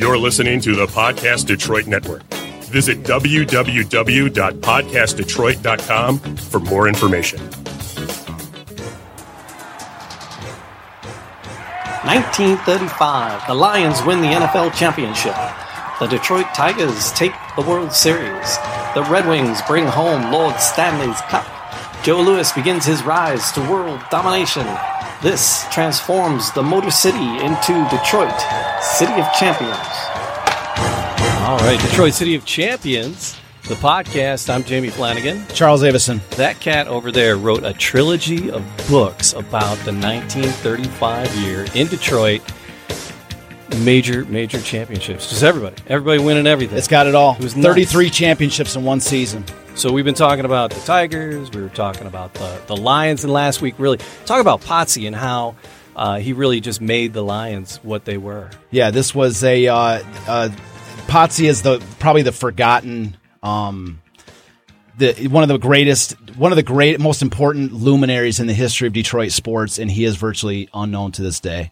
You're listening to the Podcast Detroit Network. Visit www.podcastdetroit.com for more information. 1935, the Lions win the NFL championship. The Detroit Tigers take the World Series. The Red Wings bring home Lord Stanley's Cup. Joe Louis begins his rise to world domination. This transforms the Motor City into Detroit, City of Champions. All right, Detroit City of Champions, the podcast. I'm Jamie Flanagan. Charles Avison. That cat over there wrote a trilogy of books about the 1935 year in Detroit. Major, major championships. Just everybody. Everybody winning everything. It's got it all. It was 33 nuts. championships in one season. So we've been talking about the Tigers. We were talking about the, the Lions in last week. Really talk about Potsy and how uh, he really just made the Lions what they were. Yeah, this was a uh, uh, Potsy is the probably the forgotten um, the one of the greatest one of the great most important luminaries in the history of Detroit sports, and he is virtually unknown to this day.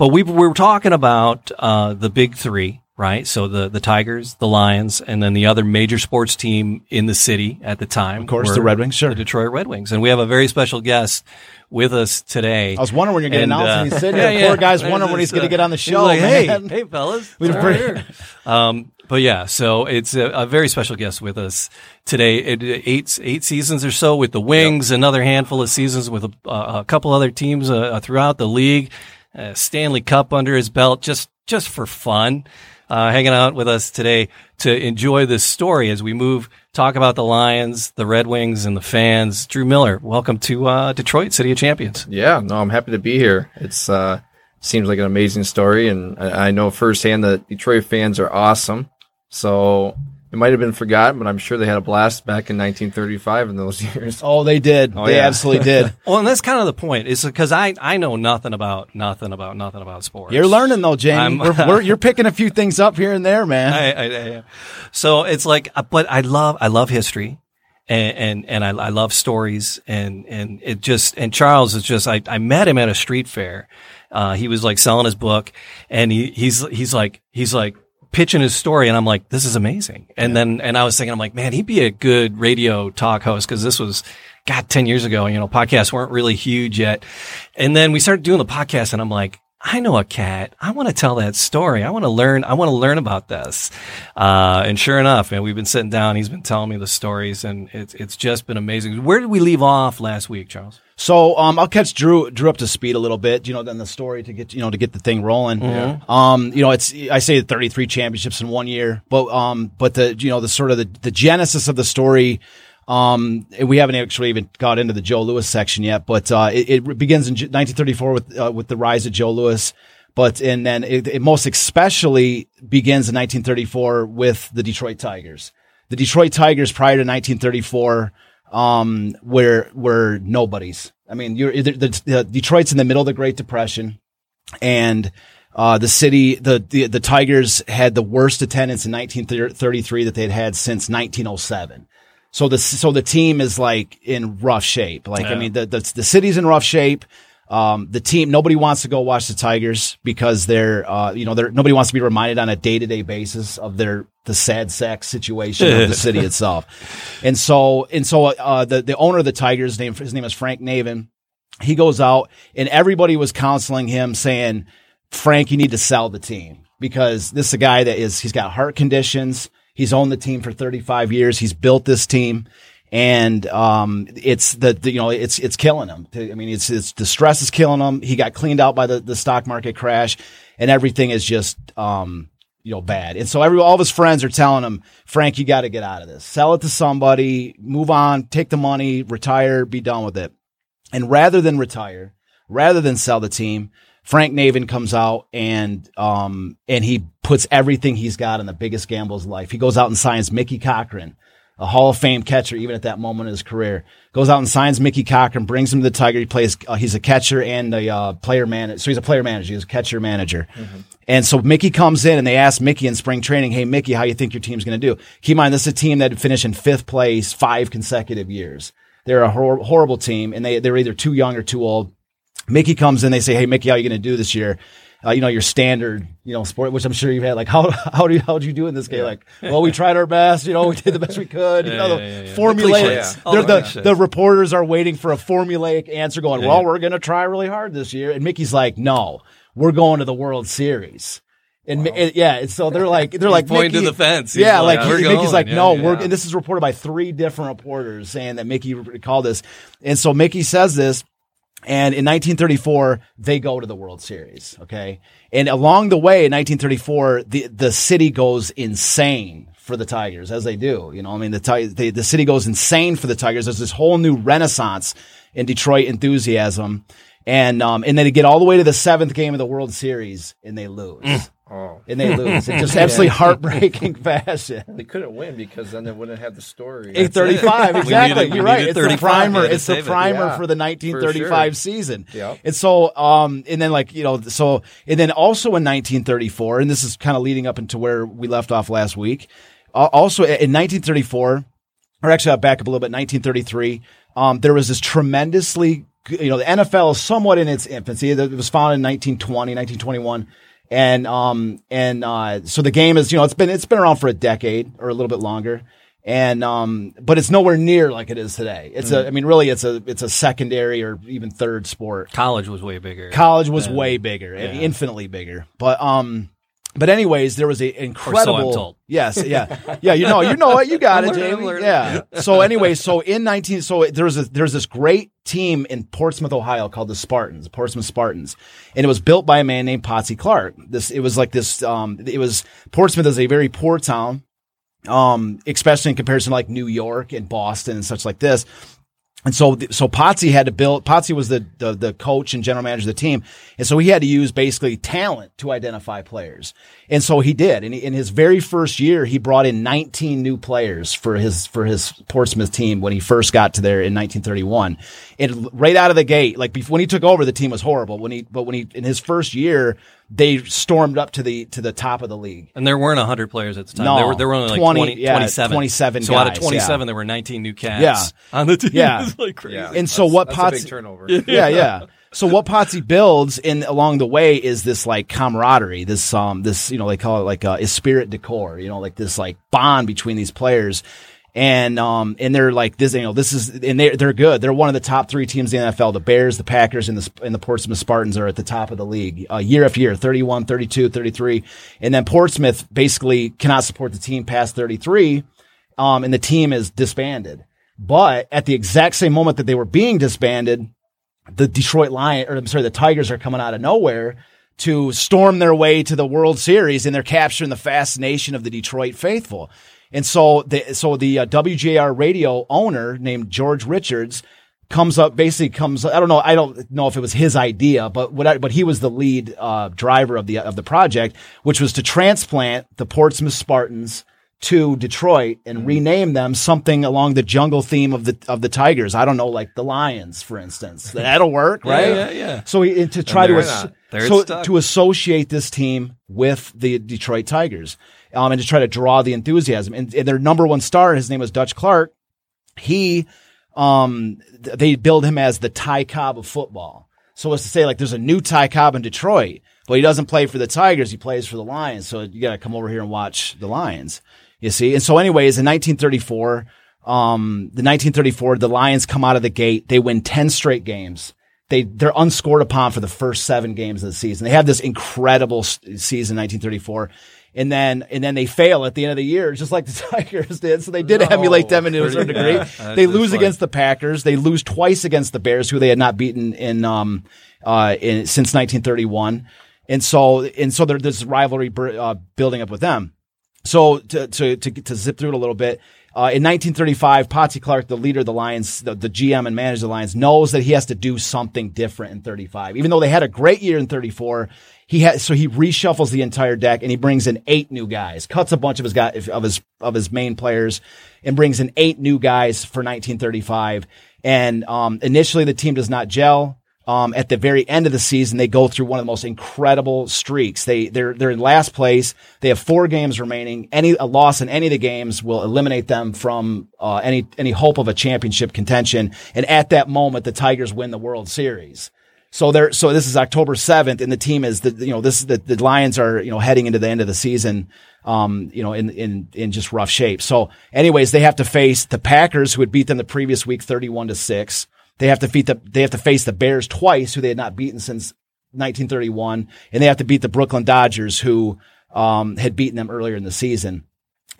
But we, we were talking about uh, the big three, right? So the the Tigers, the Lions, and then the other major sports team in the city at the time. Of course, the Red Wings, sure. the Detroit Red Wings, and we have a very special guest with us today. I was wondering when you're to announce, uh, and he's sitting yeah, here. yeah. Poor guy's There's wondering when he's this, going to uh, get on the show. like, hey, hey, fellas, Right here. Um, but yeah, so it's a, a very special guest with us today. It, eight eight seasons or so with the Wings, another handful of seasons with a, a couple other teams uh, throughout the league. Stanley Cup under his belt, just just for fun. Uh, hanging out with us today to enjoy this story as we move talk about the Lions, the Red Wings, and the fans. Drew Miller, welcome to uh, Detroit, City of Champions. Yeah, no, I'm happy to be here. It's uh seems like an amazing story, and I, I know firsthand that Detroit fans are awesome. So it might have been forgotten, but I'm sure they had a blast back in 1935 in those years. Oh, they did. Oh, they yeah. absolutely did. Well, and that's kind of the point. Is because I I know nothing about nothing about nothing about sports. You're learning though, Jamie. We're, we're, you're picking a few things up here and there, man. I, I, I, so it's like, uh, but I love I love history, and and, and I, I love stories, and and it just and Charles is just I, I met him at a street fair. Uh, he was like selling his book, and he he's he's like he's like pitching his story, and I'm like, this is amazing. And then and I was thinking, I'm like, man, he'd be a good radio talk host because this was. God, 10 years ago, you know, podcasts weren't really huge yet. And then we started doing the podcast and I'm like, I know a cat. I want to tell that story. I want to learn. I want to learn about this. Uh, and sure enough, man, we've been sitting down. He's been telling me the stories, and it's it's just been amazing. Where did we leave off last week, Charles? So um, I'll catch Drew Drew up to speed a little bit, you know, then the story to get you know to get the thing rolling. Um, you know, it's I say 33 championships in one year, but um, but the you know the sort of the, the genesis of the story. Um, we haven't actually even got into the Joe Louis section yet, but uh, it, it begins in 1934 with uh, with the rise of Joe Louis. But and then it, it most especially begins in 1934 with the Detroit Tigers. The Detroit Tigers prior to 1934 um, where were nobodies. I mean, you're the, the, the Detroit's in the middle of the Great Depression, and uh, the city, the, the the Tigers had the worst attendance in 1933 that they'd had since 1907. So the so the team is like in rough shape. Like I mean, the, the the city's in rough shape. Um, the team, nobody wants to go watch the Tigers because they're, uh, you know, they're, nobody wants to be reminded on a day to day basis of their, the sad sack situation of the city itself. And so, and so, uh, the, the owner of the Tigers name, his name is Frank Navin. He goes out and everybody was counseling him saying, Frank, you need to sell the team because this is a guy that is, he's got heart conditions. He's owned the team for 35 years. He's built this team and um, it's the, the you know it's it's killing him. I mean, it's it's the stress is killing him. He got cleaned out by the the stock market crash, and everything is just um you know bad. And so every all of his friends are telling him, Frank, you got to get out of this. Sell it to somebody, move on, take the money, retire, be done with it. And rather than retire, rather than sell the team, Frank Navin comes out and um and he puts everything he's got in the biggest gamble of his life. He goes out and signs Mickey Cochrane, a Hall of Fame catcher, even at that moment in his career. Goes out and signs Mickey Cochrane, brings him to the Tiger. He plays. Uh, he's a catcher and a uh, player manager. So he's a player manager. He's a catcher manager. And so Mickey comes in and they ask Mickey in spring training, "Hey Mickey, how you think your team's going to do?" Keep in mind, this is a team that finished in fifth place five consecutive years. They're a hor- horrible team, and they they're either too young or too old. Mickey comes in, they say, Hey, Mickey, how are you going to do this year? Uh, you know, your standard, you know, sport, which I'm sure you've had. Like, how how do you, how did you do in this game? Like, well, we tried our best. You know, we did the best we could. you Yeah, know, the yeah, yeah, yeah. formulaic. The the the the reporters are waiting for a formulaic answer, going, Yeah, "Well, we're going to try really hard this year." And Mickey's like, "No, we're going to the World Series." And Mi- and- yeah, and so they're like, they're like pointing to the fence. He's Yeah, like, like, "We're he- Mickey's going." like, Yeah, no, yeah. we're. And this is reported by three different reporters saying that Mickey called this. And so Mickey says this, and in 1934, they go to the World Series. Okay. And along the way in 1934, the, the city goes insane for the Tigers, as they do. You know, I mean, the, the, the city goes insane for the Tigers. There's this whole new renaissance in Detroit enthusiasm. And, um, and then they get all the way to the seventh game of the World Series and they lose. Oh, And they lose in just absolutely heartbreaking fashion. they couldn't win because then they wouldn't have the story. Eight thirty-five, exactly. needed- You're right. It's the primer. It's the primer Yeah, for the for 1935 sure. season. Yep. And so, um, and then like you know, so and then also in 1934, and this is kind of leading up into where we left off last week. Uh, also in 1934, or actually, I'll back up a little bit. 1933, um, there was this tremendously, you know, the NFL is somewhat in its infancy. It was founded in 1920, 1921. And, um, and, uh, so the game is, you know, it's been, it's been around for a decade or a little bit longer. And, um, but it's nowhere near like it is today. It's a, I mean, really, it's a, it's a secondary or even third sport. College was way bigger. College was way bigger, and infinitely bigger. But um, but anyways, there was an incredible. told. Yes, yeah, yeah. You know, you know it. You got it, Jamie. Yeah. So anyway, so in nineteen, so there's a there's this great team in Portsmouth, Ohio, called the Spartans, Portsmouth Spartans, and it was built by a man named Potsy Clark. This it was like this. Um, it was Portsmouth is a very poor town um, especially in comparison to like New York and Boston and such like this. And so, so Potsy had to build. Potsy was the, the the coach and general manager of the team, and so he had to use basically talent to identify players. And so he did. And he, in his very first year, he brought in 19 new players for his for his Portsmouth team when he first got to there in 1931. And right out of the gate, like before, when he took over, the team was horrible. When he but when he in his first year, they stormed up to the to the top of the league. And there weren't 100 players at the time. No, there were, there were only like 20 20, yeah, 27. 27 So out of 27, yeah. there were 19 new cats Yeah. on the team. Yeah. It like crazy. Yeah. And so That's- what that's a big turnover. yeah, yeah. So what Potsy builds in along the way is this like camaraderie, this um, this you know they call it like uh, esprit de corps, you know, like this like bond between these players, and um, and they're like this, you know, this is and they they're good. They're one of the top three teams in the NFL. The Bears, the Packers, and the and the Portsmouth Spartans are at the top of the league uh, year after year, 31, 32, 33, and then Portsmouth basically cannot support the team past 33, um, and the team is disbanded. But at the exact same moment that they were being disbanded, the Detroit Lion, or I'm sorry, the Tigers are coming out of nowhere to storm their way to the World Series, and they're capturing the fascination of the Detroit faithful. And so, the so the uh, WJR radio owner named George Richards comes up, basically comes. I don't know. I don't know if it was his idea, but what? I, but he was the lead uh, driver of the of the project, which was to transplant the Portsmouth Spartans to Detroit Mm-hmm. and rename them something along the jungle theme of the of the Tigers. I don't know, like the Lions, for instance. That'll work, right? yeah, yeah. So he, to try to they're as- not. There so stuck. to associate this team with the Detroit Tigers, um, and to try to draw the enthusiasm. And, and their number one star, his name was Dutch Clark. He, um, they build him as the Ty Cobb of football. So as to say, like, there's a new Ty Cobb in Detroit, but he doesn't play for the Tigers. He plays for the Lions. So you got to come over here and watch the Lions. You see? And so anyways, in 1934, um, the 1934, the Lions come out of the gate. They win 10 straight games. They, they're unscored upon for the first seven games of the season. They have this incredible season, 1934. And then, and then they fail at the end of the year, just like the Tigers did. So they did No. emulate them in a certain degree. yeah, they lose against the Packers. They lose twice against the Bears, who they had not beaten in, um, uh, in, since 1931. And so, and so there's this rivalry, uh, building up with them. So to, to, to, to zip through it a little bit, uh, in 1935, Potsy Clark, the leader of the Lions, the, the GM and manager of the Lions, knows that he has to do something different in 35. Even though they had a great year in 34, he had, so he reshuffles the entire deck and he brings in eight new guys, cuts a bunch of his guys, of his, of his main players and brings in eight new guys for 1935. And, um, initially the team does not gel. Um, at the very end of the season, they go through one of the most incredible streaks. They they're they're in last place. They have four games remaining. Any a loss in any of the games will eliminate them from uh, any any hope of a championship contention. And at that moment, the Tigers win the World Series. So they're so this is October seventh, and the team is the you know this is the, the Lions are you know heading into the end of the season, um you know in in in just rough shape. So anyways, they have to face the Packers who had beat them the previous week thirty one to six. They have to beat the they have to face the Bears twice, who they had not beaten since 1931, and they have to beat the Brooklyn Dodgers, who um had beaten them earlier in the season.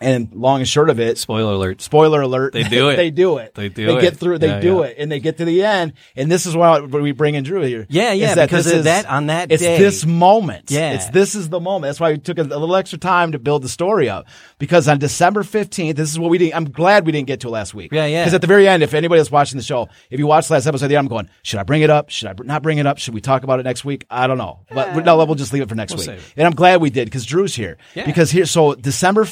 And long and short of it, Spoiler alert. spoiler alert, They do it. they do it. They do They it. get through. They Yeah, do yeah. it, and they get to the end. And this is why we bring in Drew here. Yeah, yeah, that because of is- that- on that it's day. this moment. Yeah. it's this is the moment. That's why we took a, a little extra time to build the story up. Because on December fifteenth, this is what we didn't. I'm glad we didn't get to last week. Yeah, yeah. Because at the very end, if anybody was watching the show, if you watched last episode, I'm going, should I bring it up? Should I not bring it up? Should we talk about it next week? I don't know, but no, we'll just leave it for next week. save it. And I'm glad we did because Drew's here. Yeah. Because here, so December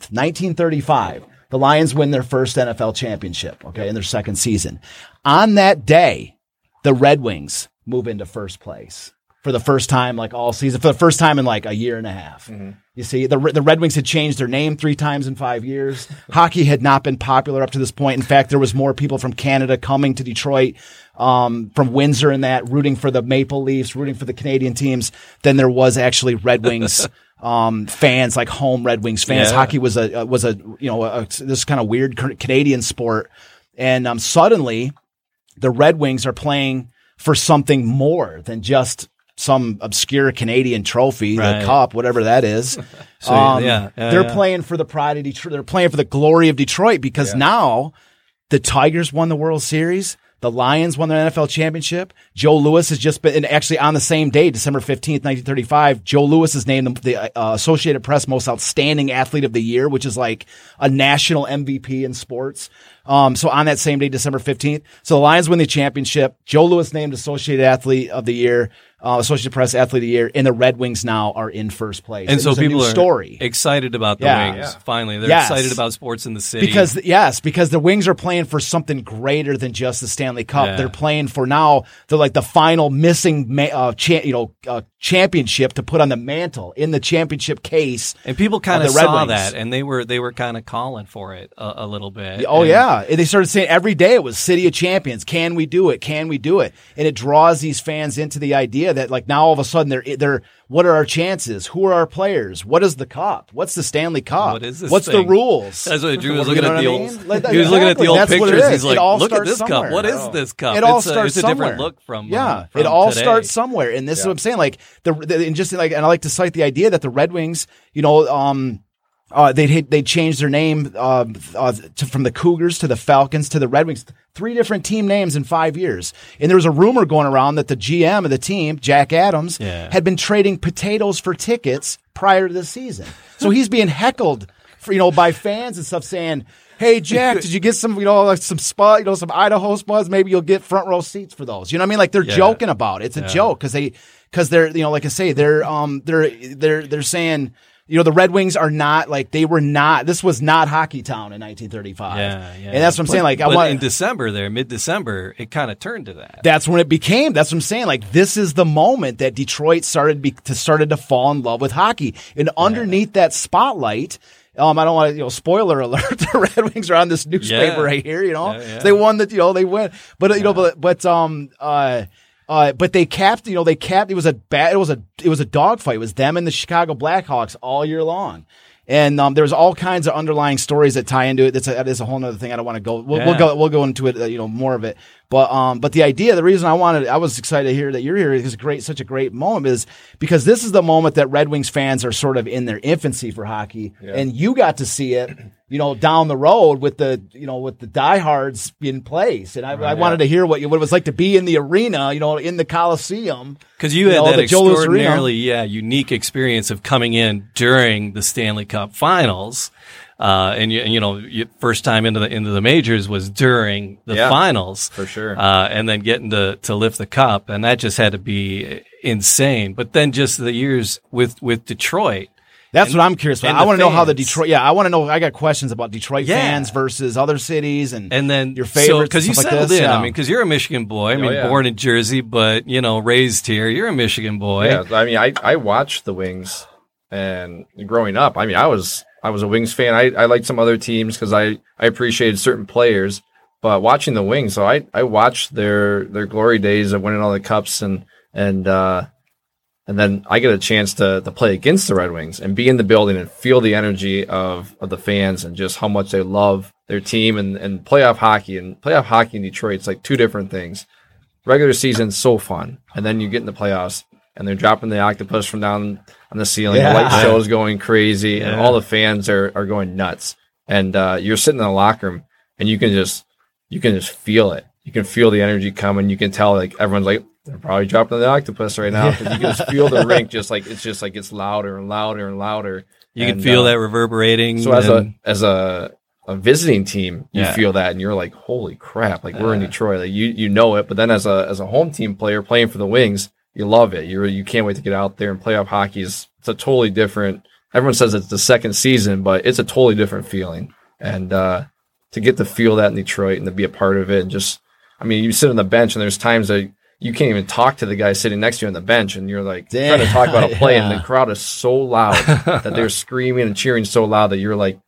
15th, 1935, the Lions win their first NFL championship, okay, in their second season. On that day, the Red Wings move into first place for the first time, like all season, for the first time in like a year and a half. You see, the, the Red Wings had changed their name three times in five years. Hockey had not been popular up to this point. In fact, there was more people from Canada coming to Detroit, um, from Windsor and that, rooting for the Maple Leafs, rooting for the Canadian teams than there was actually Red Wings. Um, fans like home Red Wings fans. Yeah. Hockey was a, was a, you know, a, this kind of weird Canadian sport. And, um, suddenly the Red Wings are playing for something more than just some obscure Canadian trophy, Right. the cup, whatever that is. So, Um, yeah, yeah, they're yeah. playing for the pride of Detroit. They're playing for the glory of Detroit because now the Tigers won the World Series. The Lions won their NFL championship. Joe Louis has just been, and actually on the same day, December 15th, 1935, Joe Louis is named the, uh, Associated Press Most Outstanding Athlete of the Year, which is like a national MVP in sports. Um, so on that same day, December 15th, so the Lions win the championship. Joe Louis named Associated Athlete of the Year, uh, Associated Press Athlete of the Year, and the Red Wings now are in first place. And It so people are story. excited about the Yeah. Wings. Yeah. Finally, they're Yes. excited about sports in the city Because yes, because the Wings are playing for something greater than just the Stanley Cup. Yeah. They're playing for now. They're like the final missing, ma- uh, cha- you know, uh, championship to put on the mantle in the championship case. and people kind of of the Red saw Wings. that, and they were they were kind of calling for it a, a little bit. Oh And- yeah, and they started saying every day it was City of Champions. Can we do it? Can we do it? And it draws these fans into the idea that like now all of a sudden they're they're what are our chances? Who are our players? What is the cup? What's the Stanley Cup? What is this What's the rules? That's what Drew was looking at the old. mean? Like he was looking at the old That's pictures. He's like, "Look at this somewhere. cup. What is this cup? It all it's a, starts it's a somewhere. different look from yeah. uh, it all today. starts somewhere, and this is what I'm saying. Like the, the and just like and I like to cite the idea that the Red Wings, you know, um. Uh, they'd they'd changed their name uh, uh, to, from the Cougars to the Falcons to the Red Wings. Three different team names in five years. And there was a rumor going around that the GM of the team, Jack Adams, Yeah. had been trading potatoes for tickets prior to the season. So he's being heckled, for, you know, by fans and stuff, saying, "Hey Jack, did you get some, you know, like some spot, you know, some Idaho spuds? Maybe you'll get front row seats for those." You know what I mean? Like they're Yeah. joking about it. It's a joke because they, because they're, you know, like I say, they're, um, they're, they're, they're saying. You know, the Red Wings are not like they were not. This was not Hockey Town in 1935. Yeah, yeah. And that's what I'm But- saying. Like, I want in December there, mid December, it kind of turned to that. that's when it became. That's what I'm saying. Like this is the moment that Detroit started be, to started to fall in love with hockey, and underneath that spotlight. Um, I don't want to, you know, spoiler alert. The Red Wings are on this newspaper Yeah. right here. You know, Yeah, yeah. they won the, you know, they win, but you know, but but um, uh, uh, but they capped, you know, they capped. It was a bad. It was a it was a dogfight. It was them and the Chicago Blackhawks all year long. And um, there's all kinds of underlying stories that tie into it. That's a, that is a whole other thing. I don't want to go. We'll, we'll go. We'll go into it. Uh, you know more of it. But um, but the idea, the reason I wanted, I was excited to hear that you're here is great. Such a great moment is because this is the moment that Red Wings fans are sort of in their infancy for hockey, and you got to see it. You know, down the road with the you know with the diehards in place, and I, I wanted to hear what you, what it was like to be in the arena. You know, in the Coliseum. Because you had know, that the Joe Louis Arena. extraordinarily, yeah, unique experience of coming in during the Stanley Cup Finals, uh, and you, you know, you, first time into the into the majors was during the Yeah, finals for sure. uh, and then getting to to lift the cup, and that just had to be insane. But then just the years with with Detroit, That's what I'm curious about. I want to know how the. Detroit. Yeah, I want to know. I got questions about Detroit Yeah. fans versus other cities, and and then your favorite because you stuff like settled this. in. Yeah. I mean, because you're a Michigan boy. I mean, yeah. born in Jersey, but you know, raised here. You're a Michigan boy. Yeah, I mean, I, I watched the Wings, and growing up, I mean, I was I was a Wings fan. I, I liked some other teams because I I appreciated certain players, But watching the Wings, so I I watched their their glory days of winning all the cups and and uh, and then I get a chance to to play against the Red Wings and be in the building and feel the energy of of the fans and just how much they love their team and and playoff hockey and playoff hockey in Detroit. It's like two different things. Regular season's so fun, and then you get in the playoffs and they're dropping the octopus from down on the ceiling. Yeah. The light show is going crazy, and all the fans are are going nuts. And uh, you're sitting in the locker room, and you can just you can just feel it. You can feel the energy coming. You can tell like everyone's like they're probably dropping the octopus right now. 'cause You can just feel the rink just like it's just like it's louder and louder and louder. You can feel uh, that reverberating. So as a as a a visiting team, you Yeah. feel that, and you're like, "Holy crap!" Like we're in Detroit, like you you know it. But then as a as a home team player playing for the Wings, you love it. You you can't wait to get out there and playoff hockey is it's a totally different. Everyone says it's the second season, but it's a totally different feeling. And uh, to get to feel that in Detroit and to be a part of it, and just I mean, you sit on the bench, and there's times that you can't even talk to the guy sitting next to you on the bench, and you're like trying to talk about a play, and the crowd is so loud that they're screaming and cheering so loud that you're like,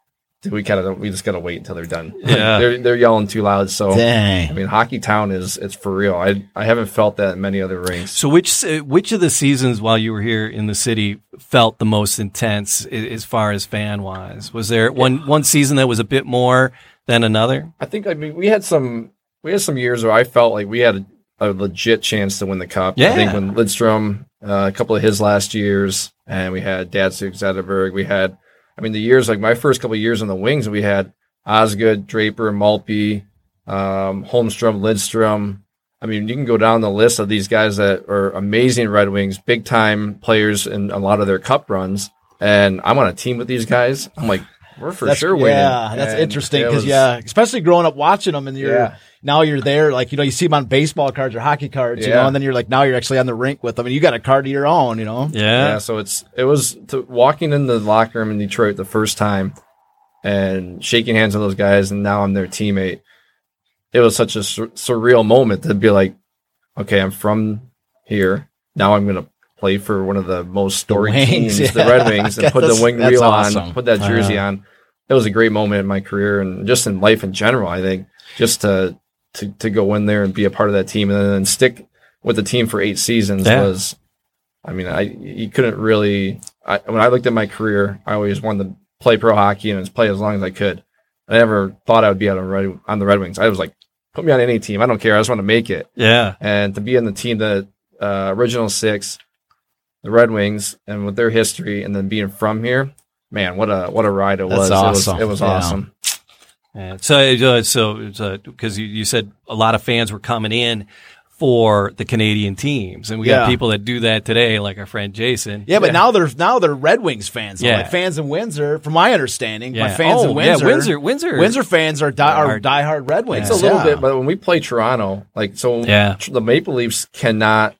we kind of we just gotta wait until they're done. Yeah. they're they're yelling too loud. So Dang. I mean, Hockey Town is it's for real. I I haven't felt that in many other rings. So which which of the seasons while you were here in the city felt the most intense as far as fan wise? Was there one one season that was a bit more than another? I think I mean we had some we had some years where I felt like we had a, a legit chance to win the cup. Yeah. I think when Lidstrom, uh, a couple of his last years, and we had Datsyuk Zetterberg. We had, I mean, the years like my first couple of years on the wings, we had Osgood, Draper, Maltby, um, Holmstrom, Lidstrom. I mean, you can go down the list of these guys that are amazing Red Wings, big time players in a lot of their cup runs. And I'm on a team with these guys. I'm like, we're for That's- sure winning. Yeah, that's And interesting because yeah, especially growing up watching them, and you're Yeah. Now you're there, like you know, you see them on baseball cards or hockey cards, you know, and then you're like now you're actually on the rink with them, and you got a card of your own, you know. Yeah. Yeah, so it's it was to, walking in the locker room in Detroit the first time and shaking hands with those guys, and now I'm their teammate. It was such a sur- surreal moment to be like, okay, I'm from here. Now I'm gonna play for one of the most storied Wings, teams, yeah. the Red Wings, and put the wing that's reel awesome. on, put that jersey uh-huh. on. It was a great moment in my career and just in life in general. I think just to to to go in there and be a part of that team and then stick with the team for eight seasons Yeah. was I mean, I you couldn't really. I, when I looked at my career, I always wanted to play pro hockey and play as long as I could. I never thought I would be on, Red, on the Red Wings. I was like, put me on any team. I don't care. I just want to make it. Yeah. And to be in the team that uh, original six, the Red Wings, and with their history, and then being from here, man, what a what a ride it That's was. awesome. It was, it was Yeah. awesome. Yeah. So, uh, so because you, you said a lot of fans were coming in for the Canadian teams, and we got people that do that today, like our friend Jason. Yeah, but now they're now they're Red Wings fans. Yeah. like fans in Windsor, from my understanding, my Yeah. fans Oh, in yeah, Windsor, Windsor- Windsor- Windsor fans are die, are Are- diehard Red Wings. It's a little Yeah. bit, but when we play Toronto, like so, Yeah. the Maple Leafs cannot,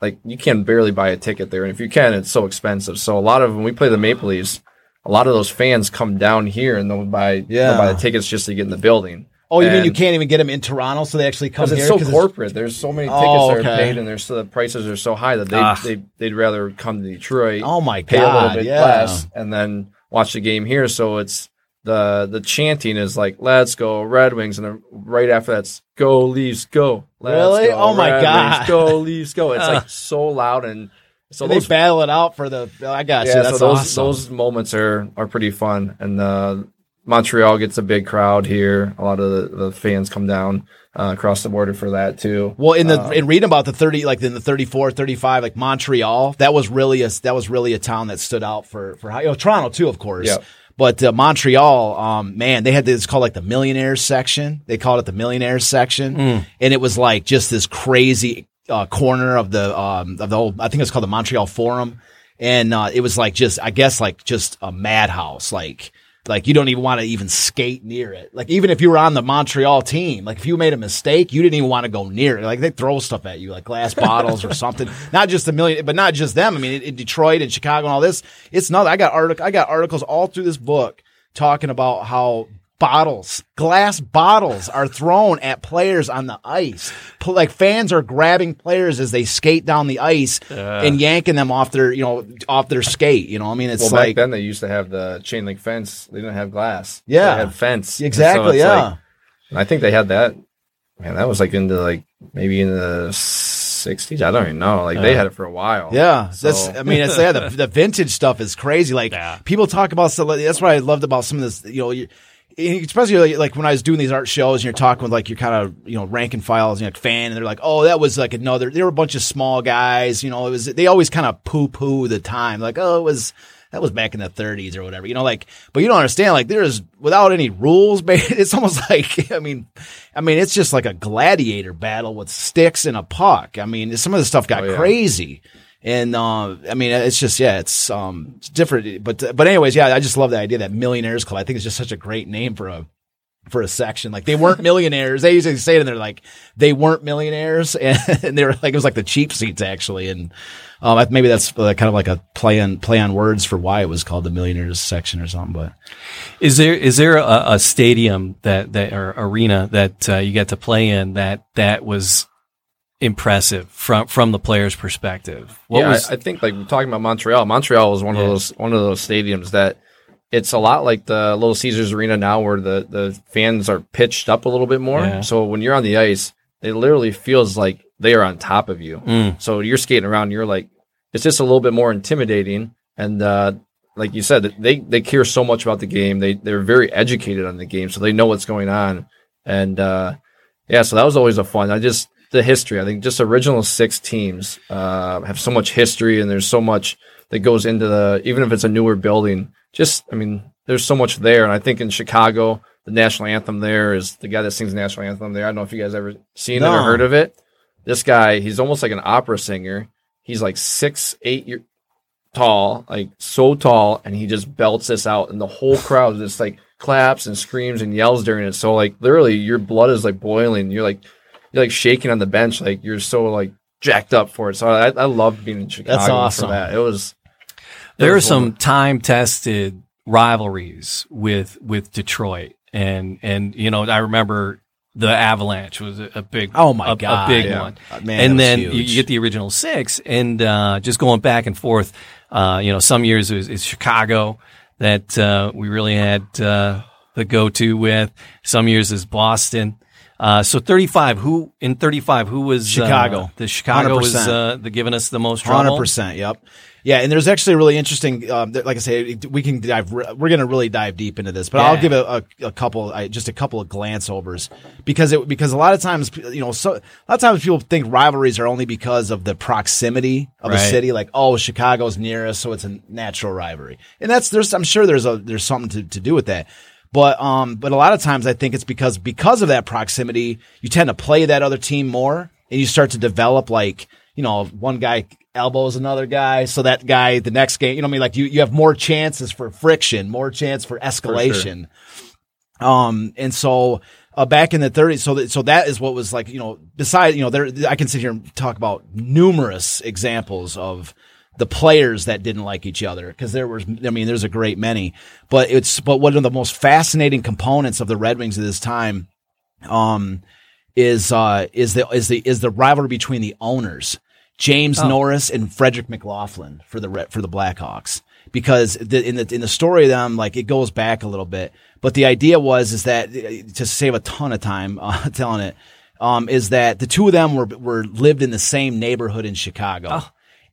like you can barely buy a ticket there, and if you can, it's so expensive. So a lot of when we play the Maple Leafs, a lot of those fans come down here and they'll buy, Yeah. they'll buy the tickets just to get in the building. Oh, you mean you can't even get them in Toronto, so they actually come Because here? it's so corporate. There's so many tickets Oh, that are paid, and there's so the prices are so high that they Ah. they they'd rather come to Detroit. Oh my pay a little bit yeah. less, and then watch the game here. So it's the the chanting is like "Let's go Red Wings," and then right after that's "Go Leafs, go!" Let's Really? go, Oh, my Red God. Wings, go Leafs, go! It's like so loud, and so they battle it out for the. I got you. yeah, That's so those awesome. those moments are are pretty fun, and uh, Montreal gets a big crowd here. A lot of the, the fans come down uh, across the border for that too. Well, in the Um, in reading about the 30 like in the 34, 35 like Montreal, that was really a that was really a town that stood out for for you know, Toronto too, of course. Yep. But uh, Montreal, um, man, they had this called like the millionaires section. They called it the millionaires section, and it was like just this crazy uh, corner of the um, of the whole. I think it's called the Montreal Forum, and uh, it was like just I guess like just a madhouse, like. Like you don't even want to even skate near it. Like even if you were on the Montreal team, like if you made a mistake, you didn't even want to go near it. Like they throw stuff at you, like glass bottles or something. Not just a million, but not just them. I mean, in, in Detroit and Chicago and all this, it's not. I got artic- I got articles all through this book talking about how bottles, glass bottles, are thrown at players on the ice. Pl- Like fans are grabbing players as they skate down the ice and yanking them off their, you know, off their skate. You know, I mean, it's well, like back then they used to have the chain link fence. They didn't have glass. Yeah. they had fence. Exactly, so yeah. like, And I think they had that. Man, that was like into like maybe in the '60s. I don't even know. Like they had it for a while. Yeah, So- that's. I mean, it's yeah. The, the vintage stuff is crazy. Like Yeah. people talk about. stuff like- That's what I loved about some of this. You know, you, especially like, like when I was doing these art shows, and you're talking with like your kind of you know rank and files, you know, like fan, and they're like, oh, that was like another. They were a bunch of small guys. You know, it was. They always kind of poo poo the time, like, oh, it was. That was back in the 30s or whatever, you know, like, but you don't understand, like, there's without any rules, it's almost like, I mean, I mean, it's just like a gladiator battle with sticks and a puck. I mean, some of the stuff got Oh, yeah. crazy. And, uh, I mean, it's just, yeah, it's, um, it's different. But, but anyways, yeah, I just love the idea that Millionaires Club. I think it's just such a great name for a, for a section. Like they weren't millionaires. They usually say it and they're like, they weren't millionaires. And, and they were like, it was like the cheap seats actually. And, um, maybe that's uh, kind of like a play on, play on words for why it was called the millionaires section or something. But Is there is there a, a stadium that that or arena that uh, you get to play in that that was impressive from from the player's perspective? What yeah, was I, I think like we're talking about Montreal. Montreal was one Yeah. of those one of those stadiums that it's a lot like the Little Caesars Arena now, where the the fans are pitched up a little bit more. Yeah. So when you're on the ice, it literally feels like they are on top of you. Mm. So you're skating around, and you're like, it's just a little bit more intimidating. And uh, like you said, they they care so much about the game. They they're very educated on the game, so they know what's going on. And uh, yeah, so that was always a fun. I just the history. I think just original six teams uh, have so much history, and there's so much that goes into the even if it's a newer building. Just I mean, there's so much there, and I think in Chicago, the national anthem there is the guy that sings the national anthem there. I don't know if you guys ever seen it or heard of it. This guy, he's almost like an opera singer. He's like six, eight year tall, like so tall, and he just belts this out, and the whole crowd just like claps and screams and yells during it. So like literally, your blood is like boiling. You're like you're like shaking on the bench, like you're so like jacked up for it. So I, I love being in Chicago That's awesome. for that. It was there are some time tested rivalries with with Detroit and and you know I remember the Avalanche was a, a big Oh my a, God, a big yeah. one man, and then you, huge. you get the original six and uh, just going back and forth uh, you know some years it was it's Chicago that uh, we really had uh, the go to with some years is Boston. Uh, so 35, who in 35, who was uh, Chicago. the Chicago was 100%. uh, the giving us the most 100%. Yep. Yeah, and there's actually a really interesting. Um, like I say, we can dive. We're going to really dive deep into this, but I'll give a, a, a couple, I, just a couple of glance overs because it because a lot of times, you know, so a lot of times people think rivalries are only because of the proximity of a city. Like, oh, Chicago's near us, so it's a natural rivalry, and that's there's. I'm sure there's a there's something to, to do with that. But um, but a lot of times I think it's because because of that proximity, you tend to play that other team more, and you start to develop like you know one guy elbows another guy, so that guy the next game, you know what I mean? Like you you have more chances for friction, more chance for escalation. Um, and so uh, back in the 30s, so that, so that is what was like, you know, besides, you know, there, I can sit here and talk about numerous examples of the players that didn't like each other because there was, I mean, there's a great many, but it's, but one of the most fascinating components of the Red Wings of this time, um, is, uh, is the, is the, is the rivalry between the owners. James Norris and Frederick McLaughlin for the for the Blackhawks. Because the, in the in the story of them like it goes back a little bit, but the idea was is that uh, to save a ton of time uh, telling it um, is that the two of them were were lived in the same neighborhood in Chicago,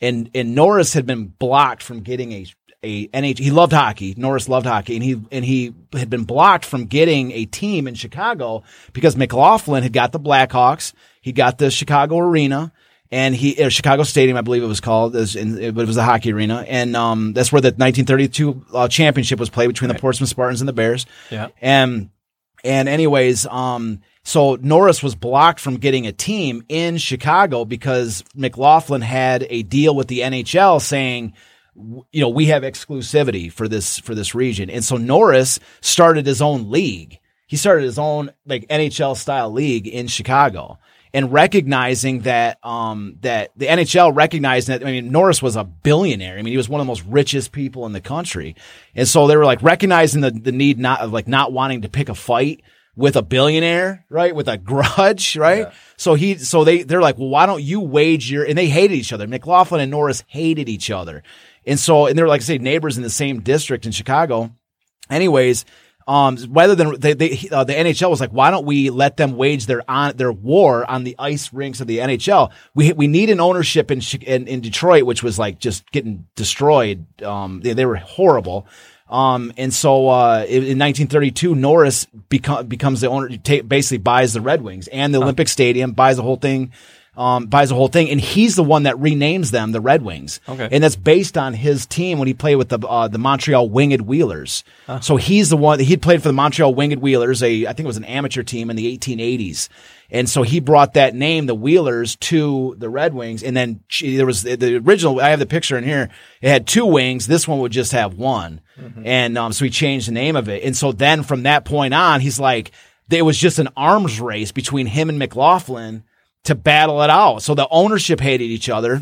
and and Norris had been blocked from getting a a NH. He loved hockey. Norris loved hockey, and he and he had been blocked from getting a team in Chicago because McLaughlin had got the Blackhawks. He got the Chicago Arena and he uh, Chicago Stadium, I believe it was called, is in, it was a hockey arena, and um, that's where the 1932 uh, championship was played between the Portsmouth Spartans and the Bears. Yeah. and and anyways, um, so Norris was blocked from getting a team in Chicago because McLaughlin had a deal with the NHL saying. You know, we have exclusivity for this for this region, and so Norris started his own league. He started his own like NHL style league in Chicago and recognizing that um that the NHL recognized that I mean Norris was a billionaire. I mean he was one of the most richest people in the country. And so they were like recognizing the the need not of like not wanting to pick a fight with a billionaire, right? With a grudge, right? So he so they they're like, "Well, why don't you wage your and they hated each other. McLaughlin and Norris hated each other. And so and they're like I say neighbors in the same district in Chicago. Anyways, Um, rather than they, they uh, the NHL was like, why don't we let them wage their on their war on the ice rinks of the NHL? We we need an ownership in in, in Detroit, which was like just getting destroyed. Um, they, they were horrible. Um, and so uh, in, in 1932, Norris become, becomes the owner, ta- basically buys the Red Wings and the Olympic Stadium, buys the whole thing, um, buys the whole thing, and he's the one that renames them the Red Wings. Okay. and that's based on his team when he played with the uh, the Montreal Winged Wheelers. So he's the one he'd played for the Montreal Winged Wheelers, a I think it was an amateur team in the 1880s. And so he brought that name, the Wheelers, to the Red Wings. And then there was the, original. I have the picture in here. It had two wings. This one would just have one. And um, so he changed the name of it. And so then from that point on, he's like, it was just an arms race between him and McLaughlin to battle it out. So the ownership hated each other.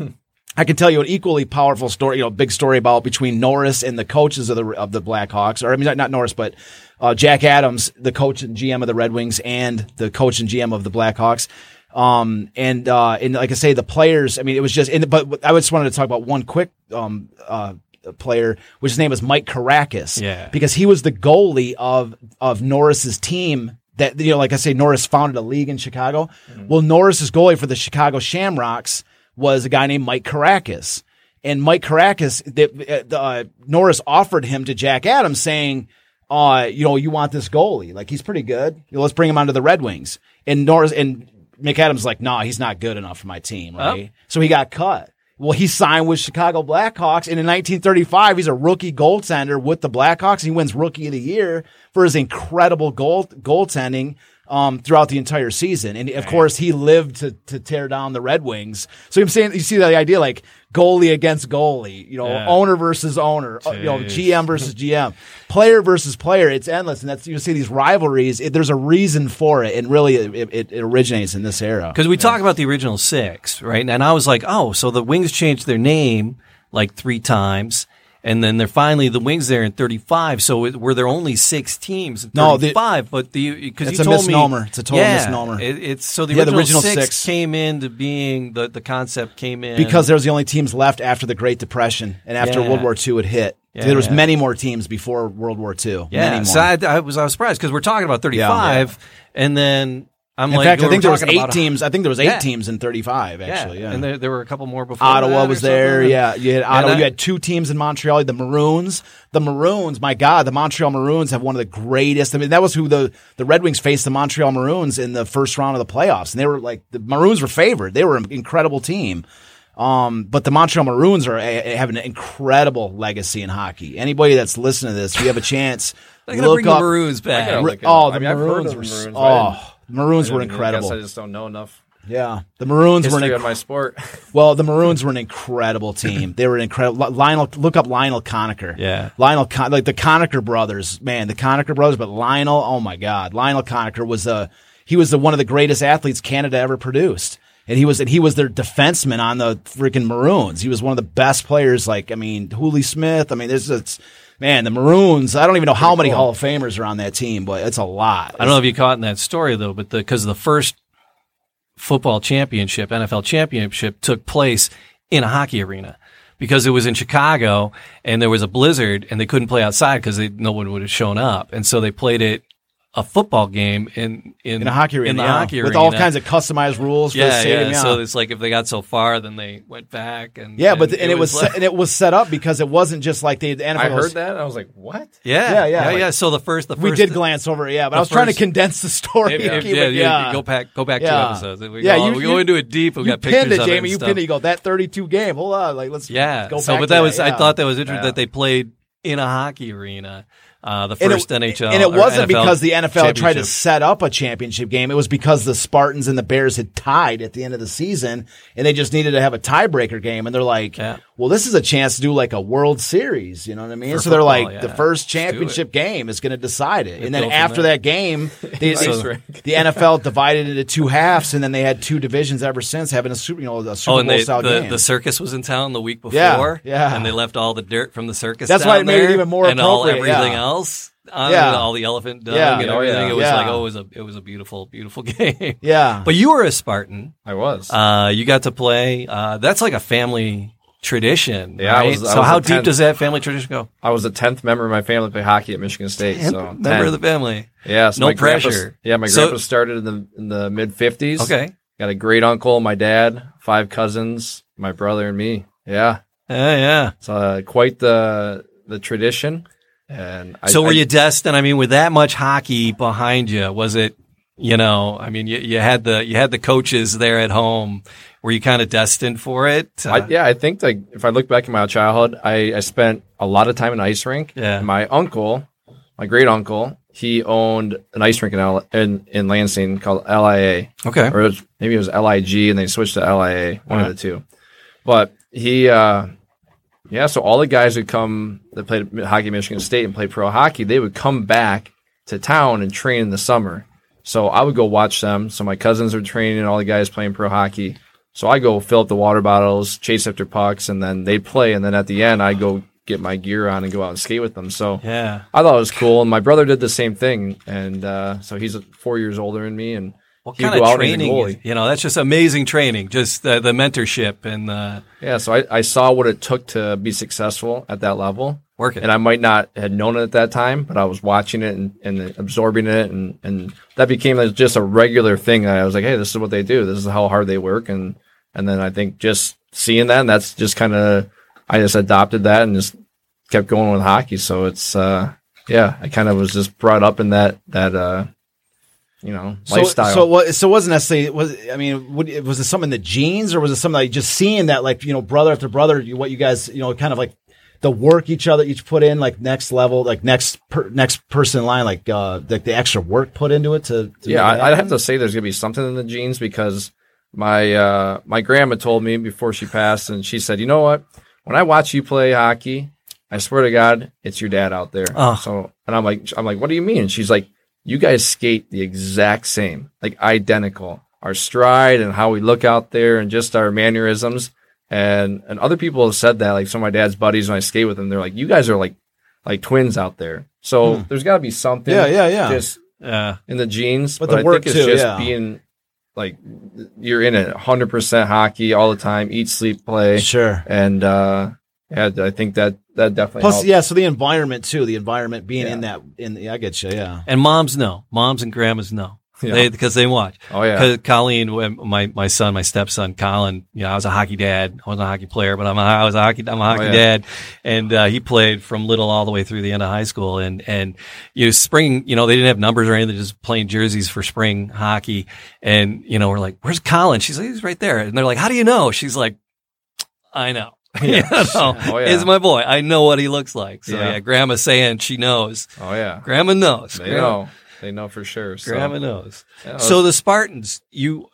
I can tell you an equally powerful story, you know, big story about between Norris and the coaches of the of the Blackhawks, or I mean, not- not Norris, but uh, Jack Adams, the coach and GM of the Red Wings, and the coach and GM of the Blackhawks. Um, and uh, and like I say, the players. I mean, it was just. And, but I just wanted to talk about one quick um uh player, which his name is Mike Karakas. Yeah. because he was the goalie of of Norris's team that you know, like I say, Norris founded a league in Chicago. Well, Norris's goalie for the Chicago Shamrocks was a guy named Mike Karakas, and Mike Karakas, the, uh, uh, Norris offered him to Jack Adams, saying, "Uh, you know, you want this goalie? Like he's pretty good. You know, let's bring him onto the Red Wings." And Norris and McAdams like, "No, he's not good enough for my team." Right? So he got cut. Well, he signed with Chicago Blackhawks, and in 1935, he's a rookie goaltender with the Blackhawks. He wins Rookie of the Year for his incredible goal goaltending um, throughout the entire season. And of course, he lived to to tear down the Red Wings. So I'm saying, you see the idea like goalie against goalie, you know, Yeah. owner versus owner, uh, you know, GM versus GM, player versus player. It's endless, and that's you see these rivalries. It, there's a reason for it, and really, it, it, it originates in this era. Because we talk about the original six, right? And I was like, oh, so the Wings changed their name like three times. And then they're finally the Wings there in 35. So it, were there only six teams in No, the- 35? but the because you It's a told misnomer. me It's a total yeah, misnomer. It, it's so the Yeah, the original, original six, six. came into being. The the concept came in because there was the only teams left after the Great Depression and after Yeah. World War II had hit. Yeah, there was many more teams before World War II. yeah. many more. So I, I was I was surprised because we're talking about 35, and then I'm in like, fact, I think there was eight teams. I think there was eight Yeah. teams in 35. Actually, yeah. and there, there were a couple more before. Ottawa was there. something. Yeah, you had Ottawa. you had two teams in Montreal. The Maroons. The Maroons. My God, the Montreal Maroons have one of the greatest. I mean, that was who the the Red Wings faced the Montreal Maroons in the first round of the playoffs, and they were like the Maroons were favored. They were an incredible team. Um, but the Montreal Maroons are eh, have an incredible legacy in hockey. Anybody that's listening to this, if you have a chance, look bring the. Maroons back. Look oh, the I mean, I've heard Maroons of were Maroons, oh, Maroons were I incredible. guess I just don't know enough Yeah, the Maroons were an history inc- my sport. well, the Maroons were an incredible team. They were an incredible. Lionel, look up Lionel Conacher. Yeah. Lionel, Con- like the Conacher brothers, man, the Conacher brothers. But Lionel, oh my God, Lionel Conacher was a he was the one of the greatest athletes Canada ever produced, and he was and he was their defenseman on the freaking Maroons. He was one of the best players. Like I mean, Hooley Smith. I mean, there's it's man, the Maroons. I don't even know how many Hall of Famers are on that team, but it's a lot. I don't know if you caught in that story though, but because the, first football championship, NFL championship, took place in a hockey arena because it was in Chicago and there was a blizzard and they couldn't play outside because no one would have shown up, and so they played it a football game in in, in a hockey arena, in the yeah, hockey with arena all kinds of customized rules for the yeah, stadium. yeah. yeah. So it's like if they got so far, then they went back and Yeah, but the, and it was, like- set, and it was set up because it wasn't just like they. The NFL I was- heard that. I was like, what? yeah, Yeah, yeah, yeah, like- yeah. So the first, the first We did glance over it, yeah, but I the was trying to condense the story. If- and keep yeah, it- yeah, yeah. Go back, go back two Yeah. episodes. We Yeah, go, you- we you- go into it deep. We You got pinned pictures it, of it. Jamie. You pinned it. You go that thirty-two game. Hold on, like let's Yeah. Go so, but that was I thought that was interesting that they played in a hockey arena. Uh, the And first it, NHL, and it wasn't NFL because the NFL tried to set up a championship game. It was because the Spartans and the Bears had tied at the end of the season, and they just needed to have a tiebreaker game. And they're like, Yeah. "Well, this is a chance to do like a World Series." You know what I mean? For so they're like, yeah. "The first championship game is going to decide it." and then after that. game, they, So- they- the NFL divided into two halves, and then they had two divisions ever since, having a super, you know, a Super Oh, Bowl and they, style the, game. the circus was in town the week before. Yeah, yeah. And they left all the dirt from the circus. That's why it made it even more and all appropriate, everything yeah. else. On Yeah. all the elephant dung Yeah. and Oh, everything. yeah. It was like oh, it was a it was a beautiful, beautiful game. yeah, But you were a Spartan. I was. Uh, you got to play. Uh, that's like a family tradition. Yeah, I was- I so how deep 10th. does that family tradition go? I was the tenth member of my family to play hockey at Michigan State. so Member 10. of the family. yeah, so no pressure. yeah, my So- grandpa started in the in the mid fifties. Okay. got a great uncle, my dad, five cousins, my brother, and me. Yeah, Yeah, yeah. it's uh, quite the the tradition. And I, So were I- you destined? I mean, with that much hockey behind you, was it? You know, I mean, you, you had the you had the coaches there at home. Were you kind of destined for it? Uh, I, yeah, I think like if I look back in my childhood, I, I spent a lot of time in ice rink. Yeah. My uncle, my great uncle, he owned an ice rink in L- in, in Lansing called LIA, okay. or it was, maybe it was LIG, and they switched to LIA, one of the two. But he, uh, yeah, so all the guys would come that played hockey at Michigan State and played pro hockey. They would come back to town and train in the summer. So I would go watch them. So my cousins were training, and all the guys playing pro hockey. So I go fill up the water bottles, chase after pucks, and then they play. And then at the end, I go get my gear on and go out and skate with them. So Yeah. I thought it was cool. And my brother did the same thing. And uh, so he's four years older than me. And What kind of out and he's a training? is- You know, that's just amazing training. Just the, the mentorship and the Yeah, so I, I saw what it took to be successful at that level. working. And I might not had known it at that time, but I was watching it and, and absorbing it and, and that became just a regular thing. I was like, hey, this is what they do. This is how hard they work. And and then I think just seeing that, and that's just kind of I just adopted that and just kept going with hockey. So it's uh yeah, I kind of was just brought up in that that uh you know So, lifestyle. so what? So it wasn't necessarily was. I mean, would, was it something in the genes, or was it something like just seeing that, like you know, brother after brother, you, what you guys, you know, kind of like the work each other each put in, like next level, like next per, next person in line, like uh, like the extra work put into it to. to yeah, I, I'd have to say there's gonna be something in the genes because my uh, my grandma told me before she passed, and she said, you know what? When I watch you play hockey, I swear to God, it's your dad out there. Oh. So, and I'm like, I'm like, what do you mean? And she's like, you guys skate the exact same, like identical. Our stride and how we look out there, and just our mannerisms. And and other people have said that, like some of my dad's buddies when I skate with them, they're like, you guys are like like twins out there. So there's got to be something. Hmm. Yeah, yeah, yeah. Just yeah. in the genes, But but, the I work think it's too, just yeah. being like you're in it 100% hockey all the time, eat, sleep, play, sure. and uh, yeah, I think that that definitely Plus, helps. yeah. So the environment too, the environment being Yeah. in that. In the, I get you. Yeah. And moms know. Moms and grandmas know. Yeah. Because they watch. Oh yeah, Because Colleen, my my son, my stepson, Colin. You know, I was a hockey dad. I wasn't a hockey player, but I'm a, I was a hockey. I'm a hockey yeah. dad, and uh, he played from little all the way through the end of high school. And and you know, spring. You know, they didn't have numbers or anything. They're just playing jerseys for spring hockey. And you know, we're like, "Where's Colin?" She's like, "He's right there." And they're like, "How do you know?" She's like, "I know." you know, Oh, yeah. is my boy. I know what he looks like. So yeah, Yeah. Grandma's saying she knows. oh yeah, Grandma knows. they Grandma- know, they know for sure. So, Grandma knows. yeah, So the Spartans, you,